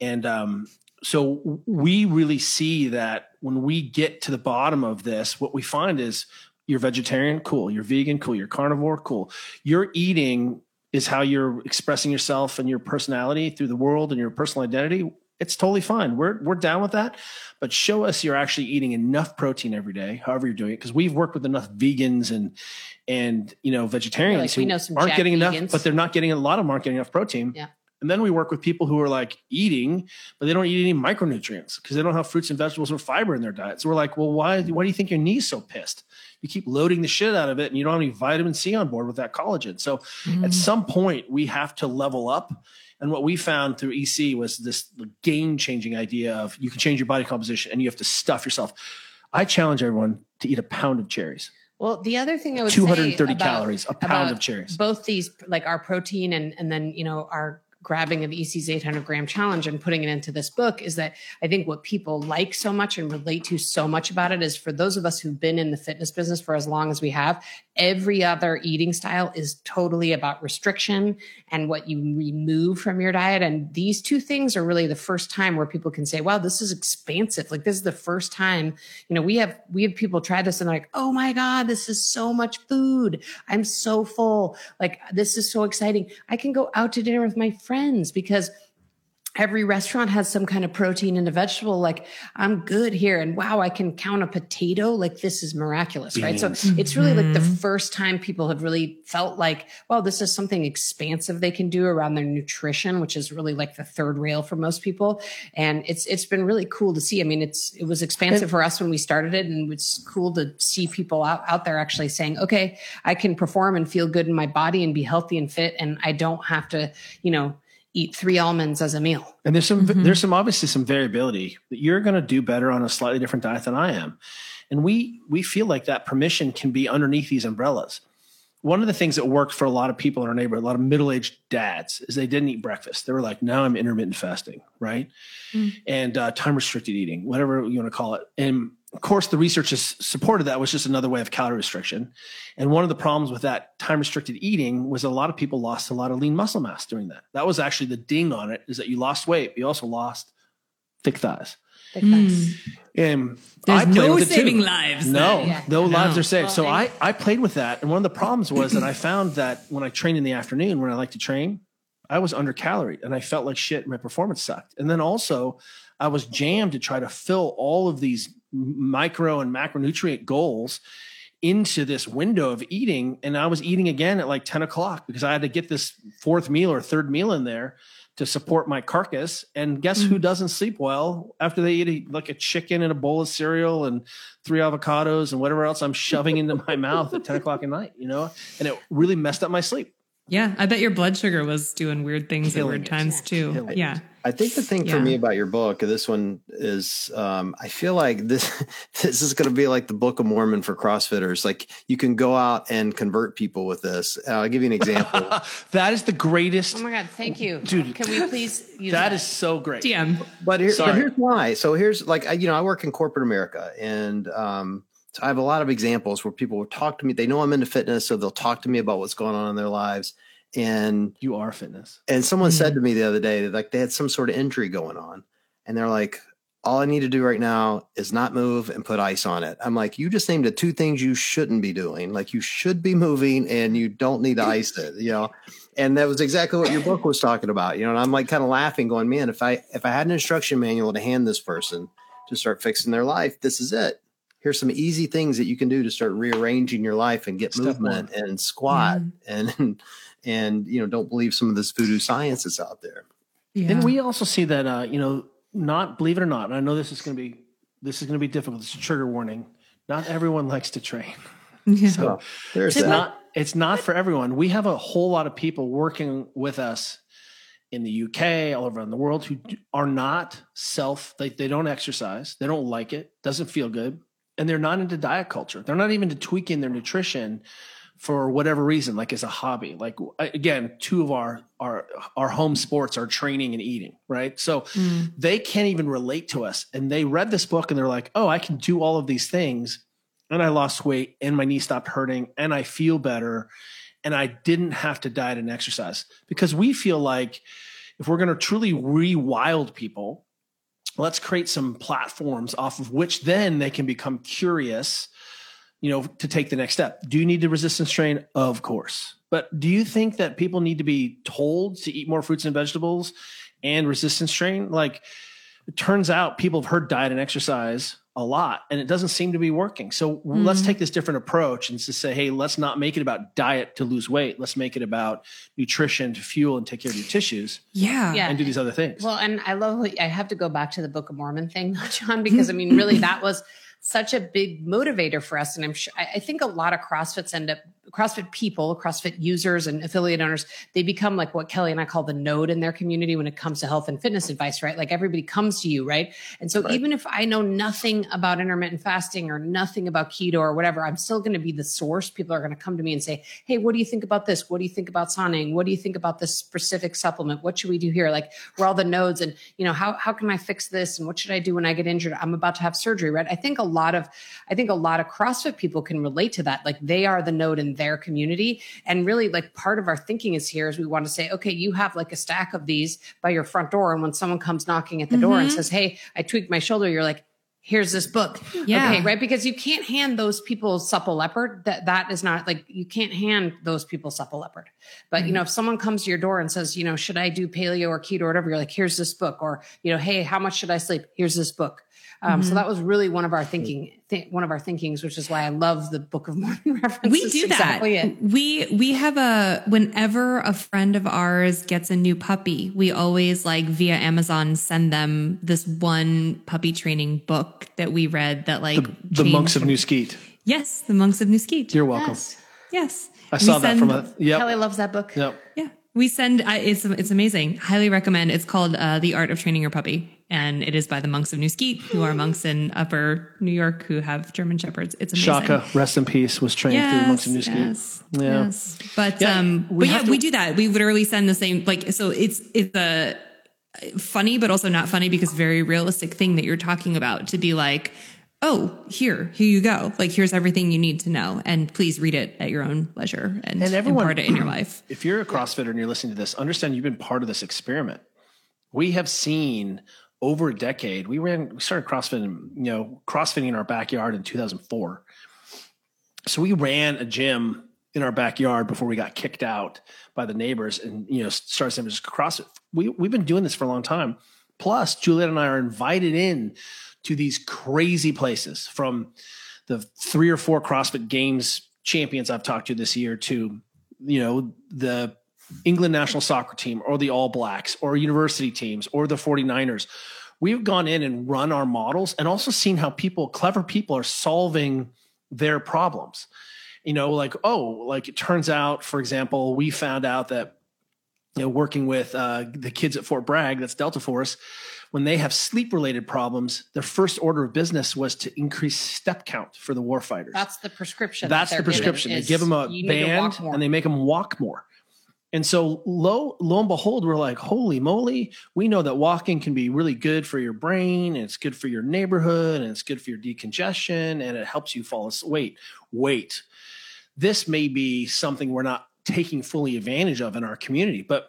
And, um, so we really see that when we get to the bottom of this, what we find is you're vegetarian, cool. You're vegan, cool. You're carnivore, cool. You're eating is how you're expressing yourself and your personality through the world and your personal identity. It's totally fine. We're we're down with that. But show us you're actually eating enough protein every day, however you're doing it, because we've worked with enough vegans and and you know vegetarians like, we who know some aren't jack getting enough, but they're not getting a lot of them aren't getting enough protein. Yeah. And then we work with people who are like eating, but they don't eat any micronutrients because they don't have fruits and vegetables or fiber in their diet. So we're like, well, why, why do you think your knee's so pissed? You keep loading the shit out of it and you don't have any vitamin C on board with that collagen. So Mm-hmm. at some point, we have to level up. And what we found through EC was this game changing idea of you can change your body composition and you have to stuff yourself. I challenge everyone to eat a pound of cherries, Well, the other thing I would 230 say about- calories, a pound of cherries. both these like our protein and and then you know our grabbing of EC's 800 gram challenge and putting it into this book is that I think what people like so much and relate to so much about it is for those of us who've been in the fitness business for as long as we have, every other eating style is totally about restriction and what you remove from your diet. And these two things are really the first time where people can say, wow, this is expansive. Like this is the first time, you know, we have, we have people try this and they're like, oh my God, this is so much food. I'm so full. Like this is so exciting. I can go out to dinner with my friends because every restaurant has some kind of protein and a vegetable. Like I'm good here. And wow, I can count a potato. Like this is miraculous, right? So Beans. it's really like the mm-hmm. first time people have really felt like, well, this is something expansive they can do around their nutrition, which is really like the third rail for most people. And it's, it's been really cool to see. I mean, it's, it was expansive for us when we started it and it's cool to see people out, out there actually saying, okay, I can perform and feel good in my body and be healthy and fit. And I don't have to, you know, eat three almonds as a meal. And there's some there's some obviously some variability. You're going to do better on a slightly different diet than I am, and we we feel like that permission can be underneath these umbrellas. One of the things that worked for a lot of people in our neighborhood, a lot of middle aged dads, is they didn't eat breakfast. They were like, "Now I'm intermittent fasting, right?" And uh, time restricted eating, whatever you want to call it. And of course, the research has supported that was just another way of calorie restriction. And one of the problems with that time restricted eating was a lot of people lost a lot of lean muscle mass doing that. That was actually the ding on it is that you lost weight, but you also lost thick thighs. Mm. And There's I played no with too. saving lives. No. Yeah. no lives are saved. Well, so I, I played with that. And one of the problems was that I found that when I trained in the afternoon, when I like to train, I was under caloried and I felt like shit. My performance sucked. And then also I was jammed to try to fill all of these micro and macronutrient goals into this window of eating. And I was eating again at like 10 o'clock because I had to get this fourth meal or third meal in there to support my carcass. And guess who mm-hmm. doesn't sleep well after they eat a, like a chicken and a bowl of cereal and three avocados and whatever else I'm shoving into my mouth at 10 o'clock at night, you know? And it really messed up my sleep. Yeah, I bet your blood sugar was doing weird things Killing at weird it. times too. Killing it. Yeah. I think the thing for Yeah. me about your book, this one is, um, I feel like this this is going to be like the Book of Mormon for CrossFitters. Like you can go out and convert people with this. Uh, I'll give you an example. that is the greatest. Oh my God. Thank you. Dude. Can we please use that is so great. DM. but, here, but here's why. So here's like I, you know I work in corporate America, and um, so I have a lot of examples where people will talk to me. They know I'm into fitness, so they'll talk to me about what's going on in their lives. And You are fitness. and someone said mm-hmm. to me the other day that like they had some sort of injury going on, and they're like, "All I need to do right now is not move and put ice on it." I'm like, "You just named the two things you shouldn't be doing. Like you should be moving, and you don't need to ice it." You know. And that was exactly what your book was talking about, you know. And I'm like kind of laughing, going, "Man, if I if I had an instruction manual to hand this person to start fixing their life, this is it. Here's some easy things that you can do to start rearranging your life and get Step movement and squat and and you know don't believe some of this voodoo science that's out there." Yeah. Then we also see that uh, you know, not believe it or not, and I know this is going to be this is going to be difficult. It's a trigger warning. Not everyone likes to train. Yeah. So there's It's that. not it's not for everyone. We have a whole lot of people working with us in the UK, all around the world, who are not self. They they don't exercise. They don't like it. Doesn't feel good, and they're not into diet culture. They're not even into tweaking their nutrition for whatever reason, like as a hobby. Like again, two of our our our home sports are training and eating, right? So Mm. they can't even relate to us. And they read this book and they're like, oh, I can do all of these things. And I lost weight and my knee stopped hurting and I feel better. And I didn't have to diet and exercise because we feel like if we're going to truly rewild people, let's create some platforms off of which then they can become curious, you know, to take the next step. Do you need to resistance train? Of course. But do you think that people need to be told to eat more fruits and vegetables and resistance train? Like, it turns out people have heard diet and exercise a lot and it doesn't seem to be working. So let's mm-hmm. take this different approach and just say, hey, let's not make it about diet to lose weight. Let's make it about nutrition to fuel and take care of your tissues yeah. Yeah. and do these other things. Well, and I love, what- I have to go back to the Book of Mormon thing, John, because I mean, really, that was such a big motivator for us. And I'm sure, I I think a lot of CrossFits end up, CrossFit people, CrossFit users and affiliate owners, they become like what Kelly and I call the node in their community when it comes to health and fitness advice, right? Like everybody comes to you, right? And so even if I know nothing about intermittent fasting or nothing about keto or whatever, I'm still going to be the source. People are going to come to me and say, Hey, what do you think about this? What do you think about sauning? What do you think about this specific supplement? What should we do here? Like we're all the nodes and, you know, how, how can I fix this? And what should I do when I get injured? I'm about to have surgery, right? I think a lot of, I think a lot of CrossFit people can relate to that. Like they are the node in their community. And really like part of our thinking is here is we want to say, okay, you have like a stack of these by your front door. And when someone comes knocking at the door and mm-hmm. says, Hey, I tweaked my shoulder, you're like, here's this book. Yeah. Okay, right. Because you can't hand those people supple leopard. That that is not like you can't hand those people supple leopard. But you mm-hmm. know, if someone comes to your door and says, you know, should I do paleo or keto or whatever, you're like, here's this book, or you know, hey, how much should I sleep? Here's this book. Um, So that was really one of our thinking, th- one of our thinkings, which is why I love the Book of Mormon references. We do that. Exactly. We we have a whenever a friend of ours gets a new puppy, we always like via Amazon send them this one puppy training book that we read that like the monks of New Skete. Yes, the monks of New Skete. You're welcome. Yes. yes. I saw We that from a yep. Kelly loves that book. Yep. Yeah. We send I, it's it's amazing. Highly recommend. It's called uh, The Art of Training Your Puppy and it is by the monks of New Skete who are monks in upper New York who have German shepherds. It's amazing. Shaka, rest in peace, was trained through the monks of New Skete. yes, Yeah. yes. But Yeah, um, we but yeah, to- we do that. We literally send the same like so. It's it's a funny but also not funny because very realistic thing that you're talking about to be like, oh, here, here you go. Like here's everything you need to know, and please read it at your own leisure and, And everyone- impart it in your life. If you're a CrossFitter and you're listening to this, understand you've been part of this experiment. We have seen over a decade. We ran, we started CrossFitting, you know, CrossFitting in our backyard in 2004. So we ran a gym in our backyard before we got kicked out by the neighbors and you know started saying just CrossFit. We we've been doing this for a long time. Plus, Juliet and I are invited in to these crazy places from the three or four CrossFit Games champions I've talked to this year to you know the England national soccer team or the All Blacks or university teams or the 49ers. We've gone in and run our models and also seen how people, clever people, are solving their problems. you know, like, oh, like it turns out, for example, we found out that, you know, working with uh, the kids at Fort Bragg, that's Delta Force, when they have sleep related problems, their first order of business was to increase step count for the warfighters. That's the prescription. That's that the prescription. They give them a you need to walk band and they make them walk more. And so lo, lo and behold, we're like, holy moly, we know that walking can be really good for your brain and it's good for your neighborhood and it's good for your decongestion and it helps you fall asleep. Wait, Wait, this may be something we're not taking fully advantage of in our community. But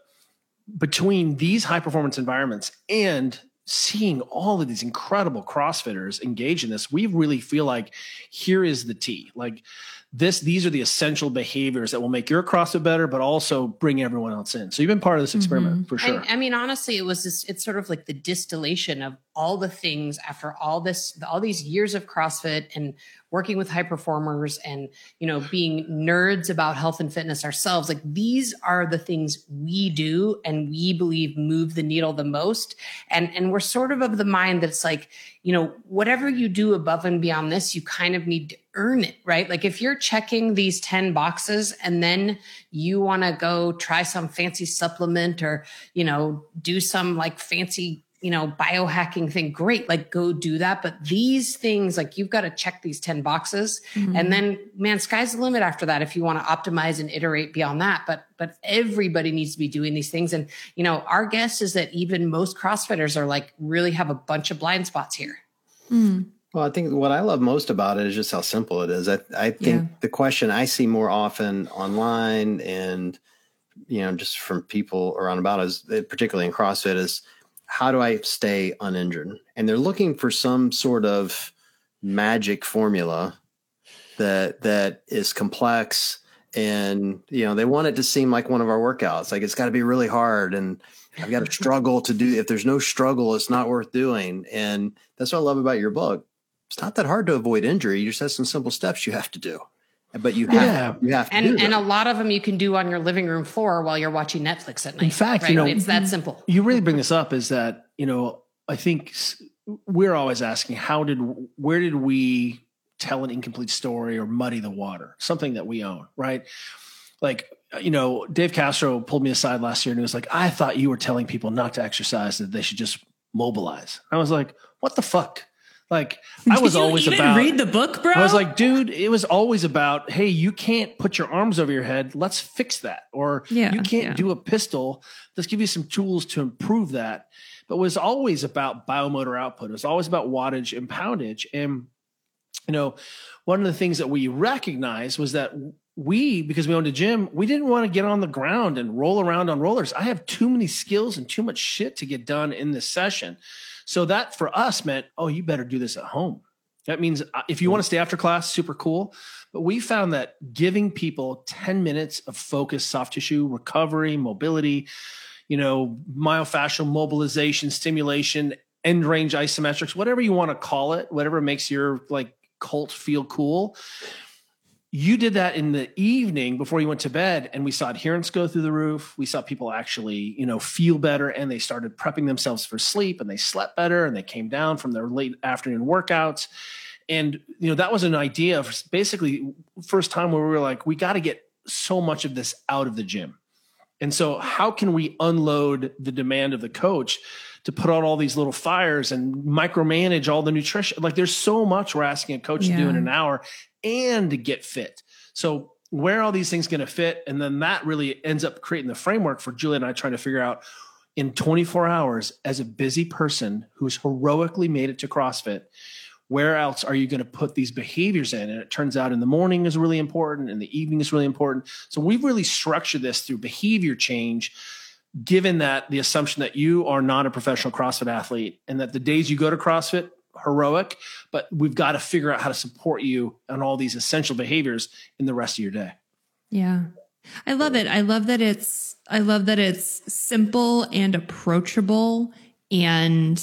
between these high performance environments and seeing all of these incredible CrossFitters engage in this, we really feel like here is the T. Like this, these are the essential behaviors that will make your CrossFit better, but also bring everyone else in. So you've been part of this mm-hmm. experiment for sure. I, I mean, honestly, it was just, it's sort of like the distillation of all the things after all this, all these years of CrossFit and working with high performers and, you know, being nerds about health and fitness ourselves. Like these are the things we do and we believe move the needle the most. And, and we're sort of of the mind that it's like, you know, whatever you do above and beyond this, you kind of need to earn it, right? Like if you're checking these 10 boxes and then you want to go try some fancy supplement or, you know, do some like fancy, you know, biohacking thing, great, like go do that. But these things, like you've got to check these 10 boxes. Mm-hmm. And then man, sky's the limit after that if you want to optimize and iterate beyond that. But but everybody needs to be doing these things. And you know, our guess is that even most CrossFitters are like really have a bunch of blind spots here. Hmm. Well, I think what I love most about it is just how simple it is. I, I think Yeah. the question I see more often online and, you know, just from people around about is, eh, particularly in CrossFit, is how do I stay uninjured? And they're looking for some sort of magic formula that that is complex and you know they want it to seem like one of our workouts like it's got to be really hard and i've got to struggle to do if there's no struggle it's not worth doing and that's what i love about your book it's not that hard to avoid injury you just have some simple steps you have to do but you have Yeah. you have to And do and a lot of them you can do on your living room floor while you're watching Netflix at night. In fact, right? you know- it's that simple. you really bring this up is that you know i think we're always asking how did where did we tell an incomplete story or muddy the water something that we own right like uh, you know dave castro pulled me aside last year and he was like i thought you were telling people not to exercise that they should just mobilize i was like what the fuck like i was Did you always even about read the book, bro. I was like, dude, it was always about, hey, you can't put your arms over your head. Let's fix that. Or Yeah, you can't yeah. do a pistol. Let's give you some tools to improve that. But it was always about biomotor output. It was always about wattage and poundage. And, you know, one of the things that we recognized was that we, because we owned a gym, we didn't want to get on the ground and roll around on rollers. I have too many skills and too much shit to get done in this session. So that for us meant, oh, you better do this at home. That means uh, if you want to stay after class, super cool. But we found that giving people 10 minutes of focused soft tissue recovery, mobility, you know, myofascial mobilization, stimulation, end range isometrics, whatever you want to call it, whatever makes your like cult feel cool. You did that in the evening before you went to bed, and we saw adherence go through the roof. We saw people actually, you know, feel better, and they started prepping themselves for sleep, and they slept better, and they came down from their late afternoon workouts. And you know, that was an idea of basically first time where we were like, we got to get so much of this out of the gym. And so, how can we unload the demand of the coach to put out all these little fires and micromanage all the nutrition? Like, there's so much we're asking a coach to do in an hour and to get fit. So, where are all these things going to fit? And then that really ends up creating the framework for Juliet and I trying to figure out in 24 hours as a busy person who's heroically made it to CrossFit where else are you going to put these behaviors in? And it turns out in the morning is really important, and the evening is really important. So we've really structured this through behavior change, given that the assumption that you are not a professional CrossFit athlete and that the days you go to CrossFit, heroic, but we've got to figure out how to support you on all these essential behaviors in the rest of your day. Yeah. I love it. I love that it's I love that it's simple and approachable and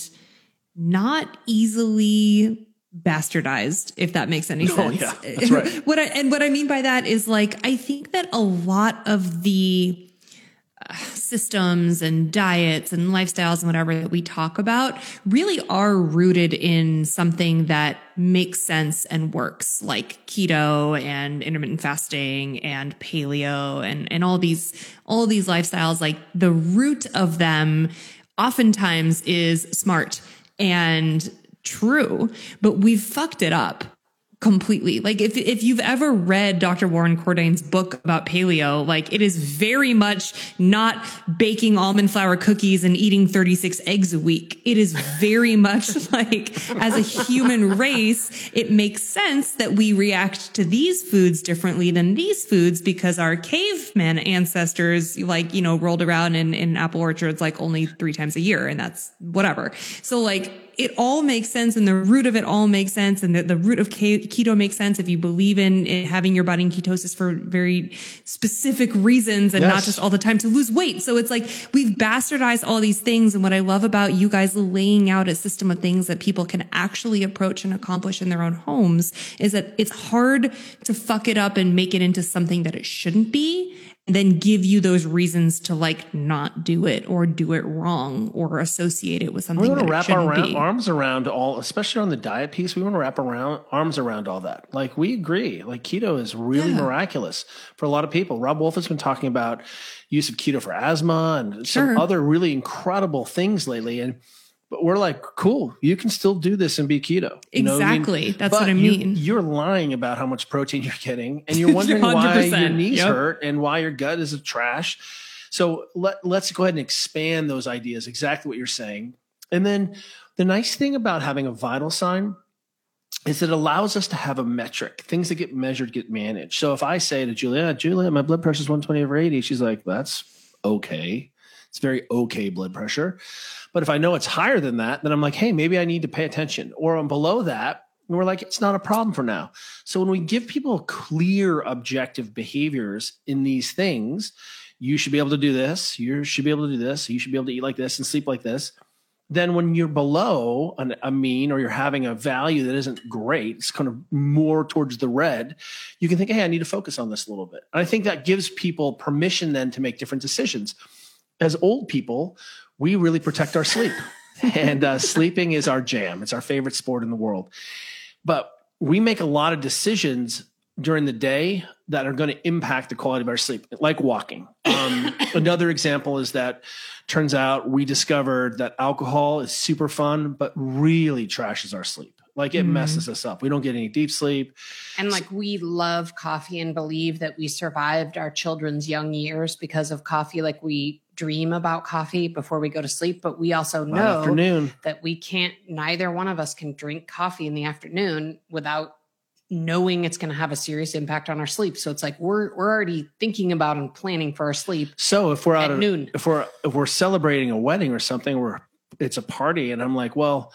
not easily bastardized if that makes any Oh, sense. yeah, that's right. what I, and what I mean by that is like I think that a lot of the systems and diets and lifestyles and whatever that we talk about really are rooted in something that makes sense and works, like keto and intermittent fasting and paleo and, and all these, all these lifestyles. Like the root of them oftentimes is smart and true, but we've fucked it up completely. Like if if you've ever read Dr. Loren Cordain's book about paleo, like it is very much not baking almond flour cookies and eating 36 eggs a week. It is very much like as a human race, it makes sense that we react to these foods differently than these foods because our caveman ancestors like, you know, rolled around in, in apple orchards like only three times a year and that's whatever. So like it all makes sense and the root of it all makes sense. And the, the root of keto makes sense if you believe in having your body in ketosis for very specific reasons and yes. not just all the time to lose weight. So it's like we've bastardized all these things. And what I love about you guys laying out a system of things that people can actually approach and accomplish in their own homes is that it's hard to fuck it up and make it into something that it shouldn't be then give you those reasons to like not do it or do it wrong or associate it with something. We want to wrap our around, arms around all, especially on the diet piece. We want to wrap around arms around all that. Like we agree, like keto is really yeah. miraculous for a lot of people. Robb Wolf has been talking about use of keto for asthma and some other really incredible things lately. And but we're like, cool, you can still do this and be keto. Exactly. I mean? That's but what I mean. You, are lying about how much protein you're getting, and you're wondering why your knees yep. hurt and why your gut is a trash. So let, let's go ahead and expand those ideas, exactly what you're saying. And then the nice thing about having a vital sign is it allows us to have a metric. Things that get measured get managed. So if I say to Juliet, Juliet, my blood pressure is 120 over 80, she's like, that's okay. It's very okay blood pressure. But if I know it's higher than that, then I'm like, hey, maybe I need to pay attention. Or I'm below that, and we're like, it's not a problem for now. So when we give people clear, objective behaviors in these things, you should be able to do this, you should be able to do this, you should be able to eat like this and sleep like this. Then when you're below an, a mean or you're having a value that isn't great, it's kind of more towards the red, you can think, hey, I need to focus on this a little bit. And I think that gives people permission then to make different decisions as old people, we really protect our sleep. and uh, sleeping is our jam. It's our favorite sport in the world. But we make a lot of decisions during the day that are going to impact the quality of our sleep, like walking. Um, another example is that turns out we discovered that alcohol is super fun, but really trashes our sleep. Like it mm. messes us up. We don't get any deep sleep. And like we love coffee and believe that we survived our children's young years because of coffee. Like we dream about coffee before we go to sleep, but we also know afternoon. that we can't, neither one of us can drink coffee in the afternoon without knowing it's going to have a serious impact on our sleep. So it's like we're we're already thinking about and planning for our sleep. So if we're out at noon, if we're if we're celebrating a wedding or something, where it's a party, and I'm like, well,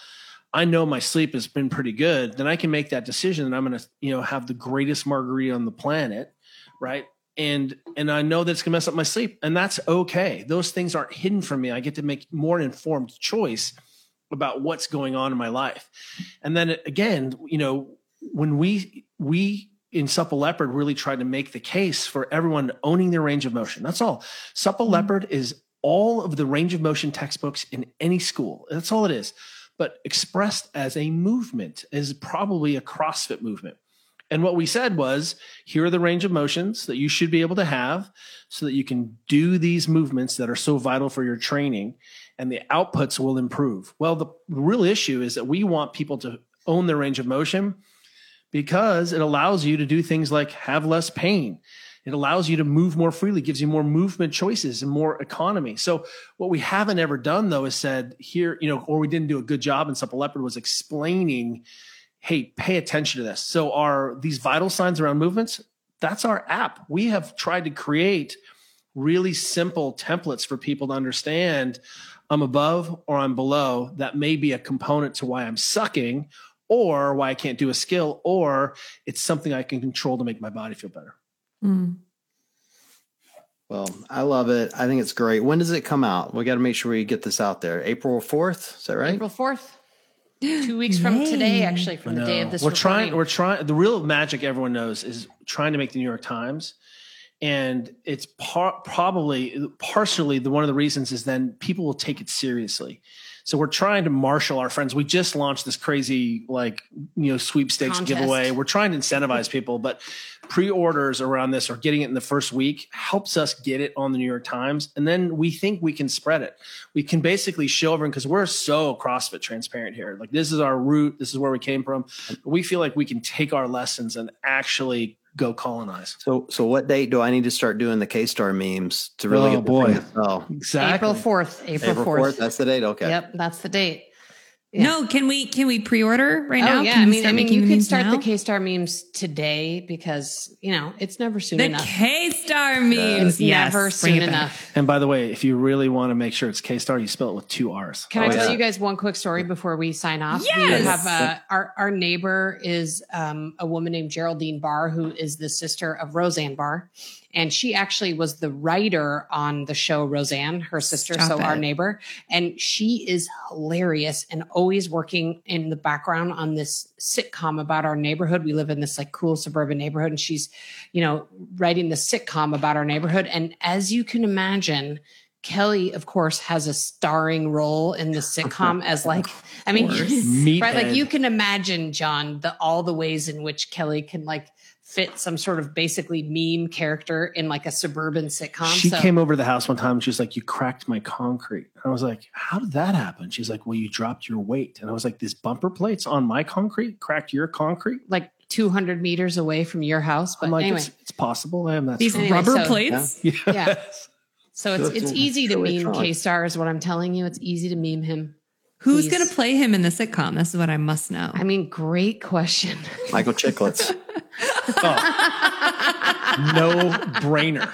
I know my sleep has been pretty good, then I can make that decision, and I'm going to you know have the greatest margarita on the planet, right? And and I know that's gonna mess up my sleep, and that's okay. Those things aren't hidden from me. I get to make more informed choice about what's going on in my life. And then again, you know, when we we in Supple Leopard really tried to make the case for everyone owning their range of motion. That's all. Supple mm-hmm. Leopard is all of the range of motion textbooks in any school. That's all it is. But expressed as a movement is probably a CrossFit movement. And what we said was here are the range of motions that you should be able to have so that you can do these movements that are so vital for your training and the outputs will improve. Well, the real issue is that we want people to own their range of motion because it allows you to do things like have less pain. It allows you to move more freely, gives you more movement choices and more economy. So what we haven't ever done though is said here, you know, or we didn't do a good job in Supple Leopard was explaining hey, pay attention to this. So are these vital signs around movements? That's our app. We have tried to create really simple templates for people to understand I'm above or I'm below. That may be a component to why I'm sucking or why I can't do a skill, or it's something I can control to make my body feel better. Mm. Well, I love it. I think it's great. When does it come out? We got to make sure we get this out there. April 4th. Is that right? April 4th two weeks from today, actually, from the day of this. We're recording. trying. We're trying. The real magic everyone knows is trying to make the New York Times. and it's par- probably partially the one of the reasons is then people will take it seriously so we're trying to marshal our friends. We just launched this crazy like you know sweepstakes Contest. giveaway. We're trying to incentivize people but pre-orders around this or getting it in the first week helps us get it on the new york times. And then we think we can spread it. We can basically show everyone because we're so crossfit transparent here. Like this is our root this is where we came from. We feel like we can take our lessons and actually go colonize So, so what date do I need to start doing the K Starr memes to really Oh, get the boy. thing to sell? exactly April 4th. April, April 4th. fourth. That's the date. Okay. Yep, that's the date. Yeah. No, can we can we pre-order right now? Oh yeah, Can I we mean, I start mean, making you the could start now? the K Starr memes today because you know it's never soon The enough. K Starr memes. It's yes, never bring soon enough. And by the way, if you really want to make sure it's K Starr, you spell it with two R's. Can Oh, I tell yeah. you guys one quick story before we sign off? We Yes. have uh, our our neighbor is um, a woman named Geraldine Barr, who is the sister of Roseanne Barr, and she actually was the writer on the show Roseanne, her sister, Stop so our neighbor, and she is hilarious and always working in the background on this sitcom about our neighborhood. We live in this like cool suburban neighborhood, and she's, you know, writing the sitcom about our neighborhood. And as you can imagine. Kelly, of course, has a starring role in the sitcom as like, I mean, right? Like you can imagine, John, the all the ways in which Kelly can like fit some sort of basically meme character in like a suburban sitcom. She so, came over to the house one time and she was like, You cracked my concrete. I was like, How did that happen? She's like, Well, you dropped your weight. And I was like, These bumper plates on my concrete cracked your concrete? like 200 meters away from your house. But I'm like, anyway, it's, it's possible. I am that These strong." Anyway, rubber so- plates. Yes. yeah. So it's it's easy to meme. K Starr is what I'm telling you. It's easy to meme him. Who's going to play him in the sitcom? This is what I must know. I mean, great question. Michael Chiklis. Oh. No brainer.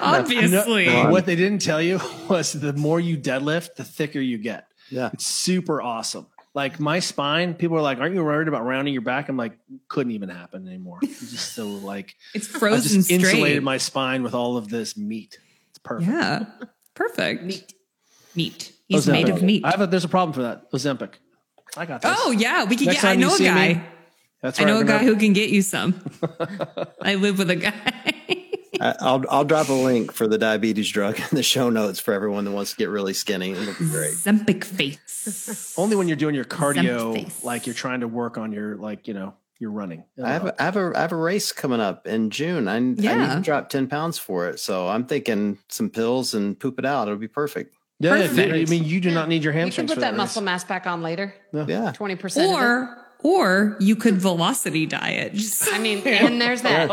Obviously. You know, what they didn't tell you was the more you deadlift, the thicker you get. Yeah. It's super awesome. Like my spine, people are like, "Aren't you worried about rounding your back?" I'm like, couldn't even happen anymore. It's just so like it's I frozen just straight. insulated my spine with all of this meat. It's perfect. yeah. Perfect. Meat. Meat. He's Ozempic. made of meat. I have a, there's a problem for that. Ozempic. I got this. Oh yeah, we can Next get. I time you know a guy. me, That's I know a guy remember- who can get you some. I live with a guy. I- I'll I'll drop a link for the diabetes drug in the show notes for everyone that wants to get really skinny. It'll be great. Zempic face. only when you're doing your cardio, like you're trying to work on your like you know your running. I have a, I have a I have a race coming up in June. I, I need to drop ten pounds for it, so I'm thinking some pills and poop it out. It'll be perfect. yeah, yeah, I mean, you do not need your hamstrings. You can hamstrings put for that race. muscle mass back on later. Yeah, 20%. of it. Or or you could velocity diet. Just I mean, and there's that.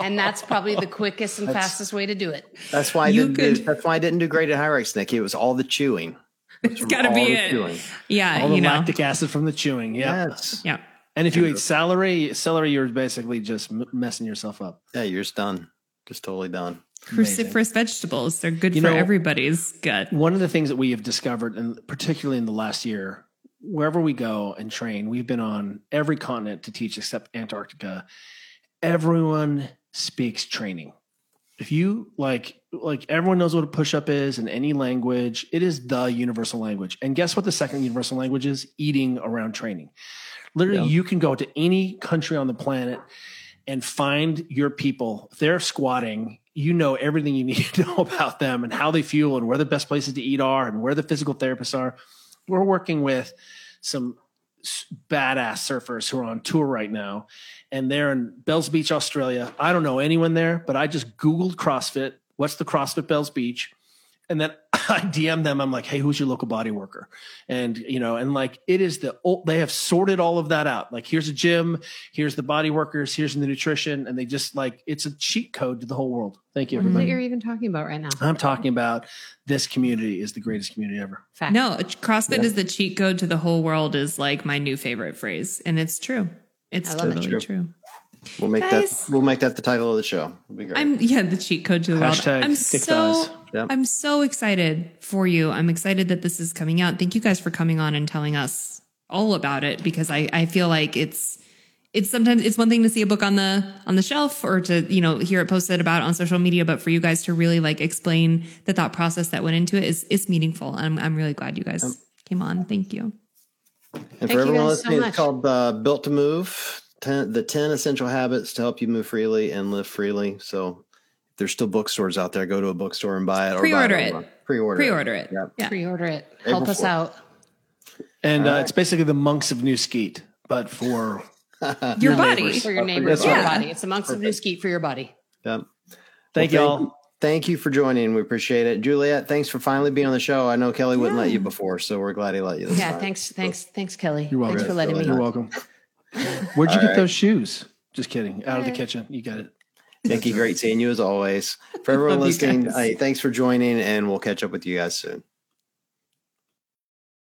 And that's probably the quickest and fastest way to do it. that's why I You didn't do, could- that's why I didn't do great at Hyrox, Nikki. It was all the chewing. it's got to be the it. chewing. Yeah, all the you know. lactic acid from the chewing. Yeah. Yes. Yeah. And if you eat celery, celery, you're basically just m- messing yourself up. Yeah, you're just done. Just totally done. Cruciferous vegetables. They're good You for know- everybody's gut. One of the things that we have discovered, and particularly in the last year, wherever we go and train, we've been on every continent to teach except Antarctica. Everyone speaks training. If you like, like everyone knows what a push up is in any language, it is the universal language. And guess what? The second universal language is eating around training. Literally, Yeah. you can go to any country on the planet and find your people. If they're squatting, you know everything you need to know about them and how they fuel and where the best places to eat are and where the physical therapists are. We're working with some badass surfers who are on tour right now, and they're in Bells Beach, Australia. I don't know anyone there, but I just Googled CrossFit. What's the CrossFit Bells Beach? And then I DM them. I'm like, hey, who's your local body worker? And you know, and like it is the ul- they have sorted all of that out. Like here's a gym, here's the body workers, here's the nutrition, and they just like it's a cheat code to the whole world. Thank you, What is it everybody. you're even talking about right now? I'm talking about this community is the greatest community ever. Fact. No, CrossFit is the cheat code to the whole world is like my new favorite phrase. And it's true. It's I love it. totally true. We'll make Guys. that we'll make that the title of the show. It'll be great. I'm yeah, the cheat code to the world. Hashtag I'm thick so thighs. Yep. I'm so excited for you. I'm excited that this is coming out. Thank you guys for coming on and telling us all about it because I, I feel like it's it's sometimes it's one thing to see a book on the on the shelf or to you know hear it posted about on social media, but for you guys to really like explain the thought process that went into it is is meaningful. I'm I'm really glad you guys came on. Thank you. And Thank for you everyone guys so listening, it's called uh, Built to Move 10, the 10 essential habits to help you move freely and live freely. So there's still bookstores out there. Go to a bookstore and buy it. or Pre-order online. it. Pre-order. Pre-order it. Yep. Yeah. Pre-order it. April Help us 4th. out. And uh, All right. it's basically the monks of New Skete, but for Your, Your body. neighbors. For your neighbors, that's your right. body. It's the monks of New Skete for your body. Yep. thank Well, y'all. Thank you for joining. We appreciate it. Juliet, thanks for finally being on the show. I know Kelly wouldn't let you before, so we're glad he let you. This Yeah, time. thanks, thanks, thanks, Kelly. You're welcome. Thanks for letting me. You're welcome. Where'd you All get right. those shoes? Just kidding. Out of the kitchen. You got it. Nikki, great seeing you as always. For everyone listening, guys. hey, thanks for joining, and we'll catch up with you guys soon.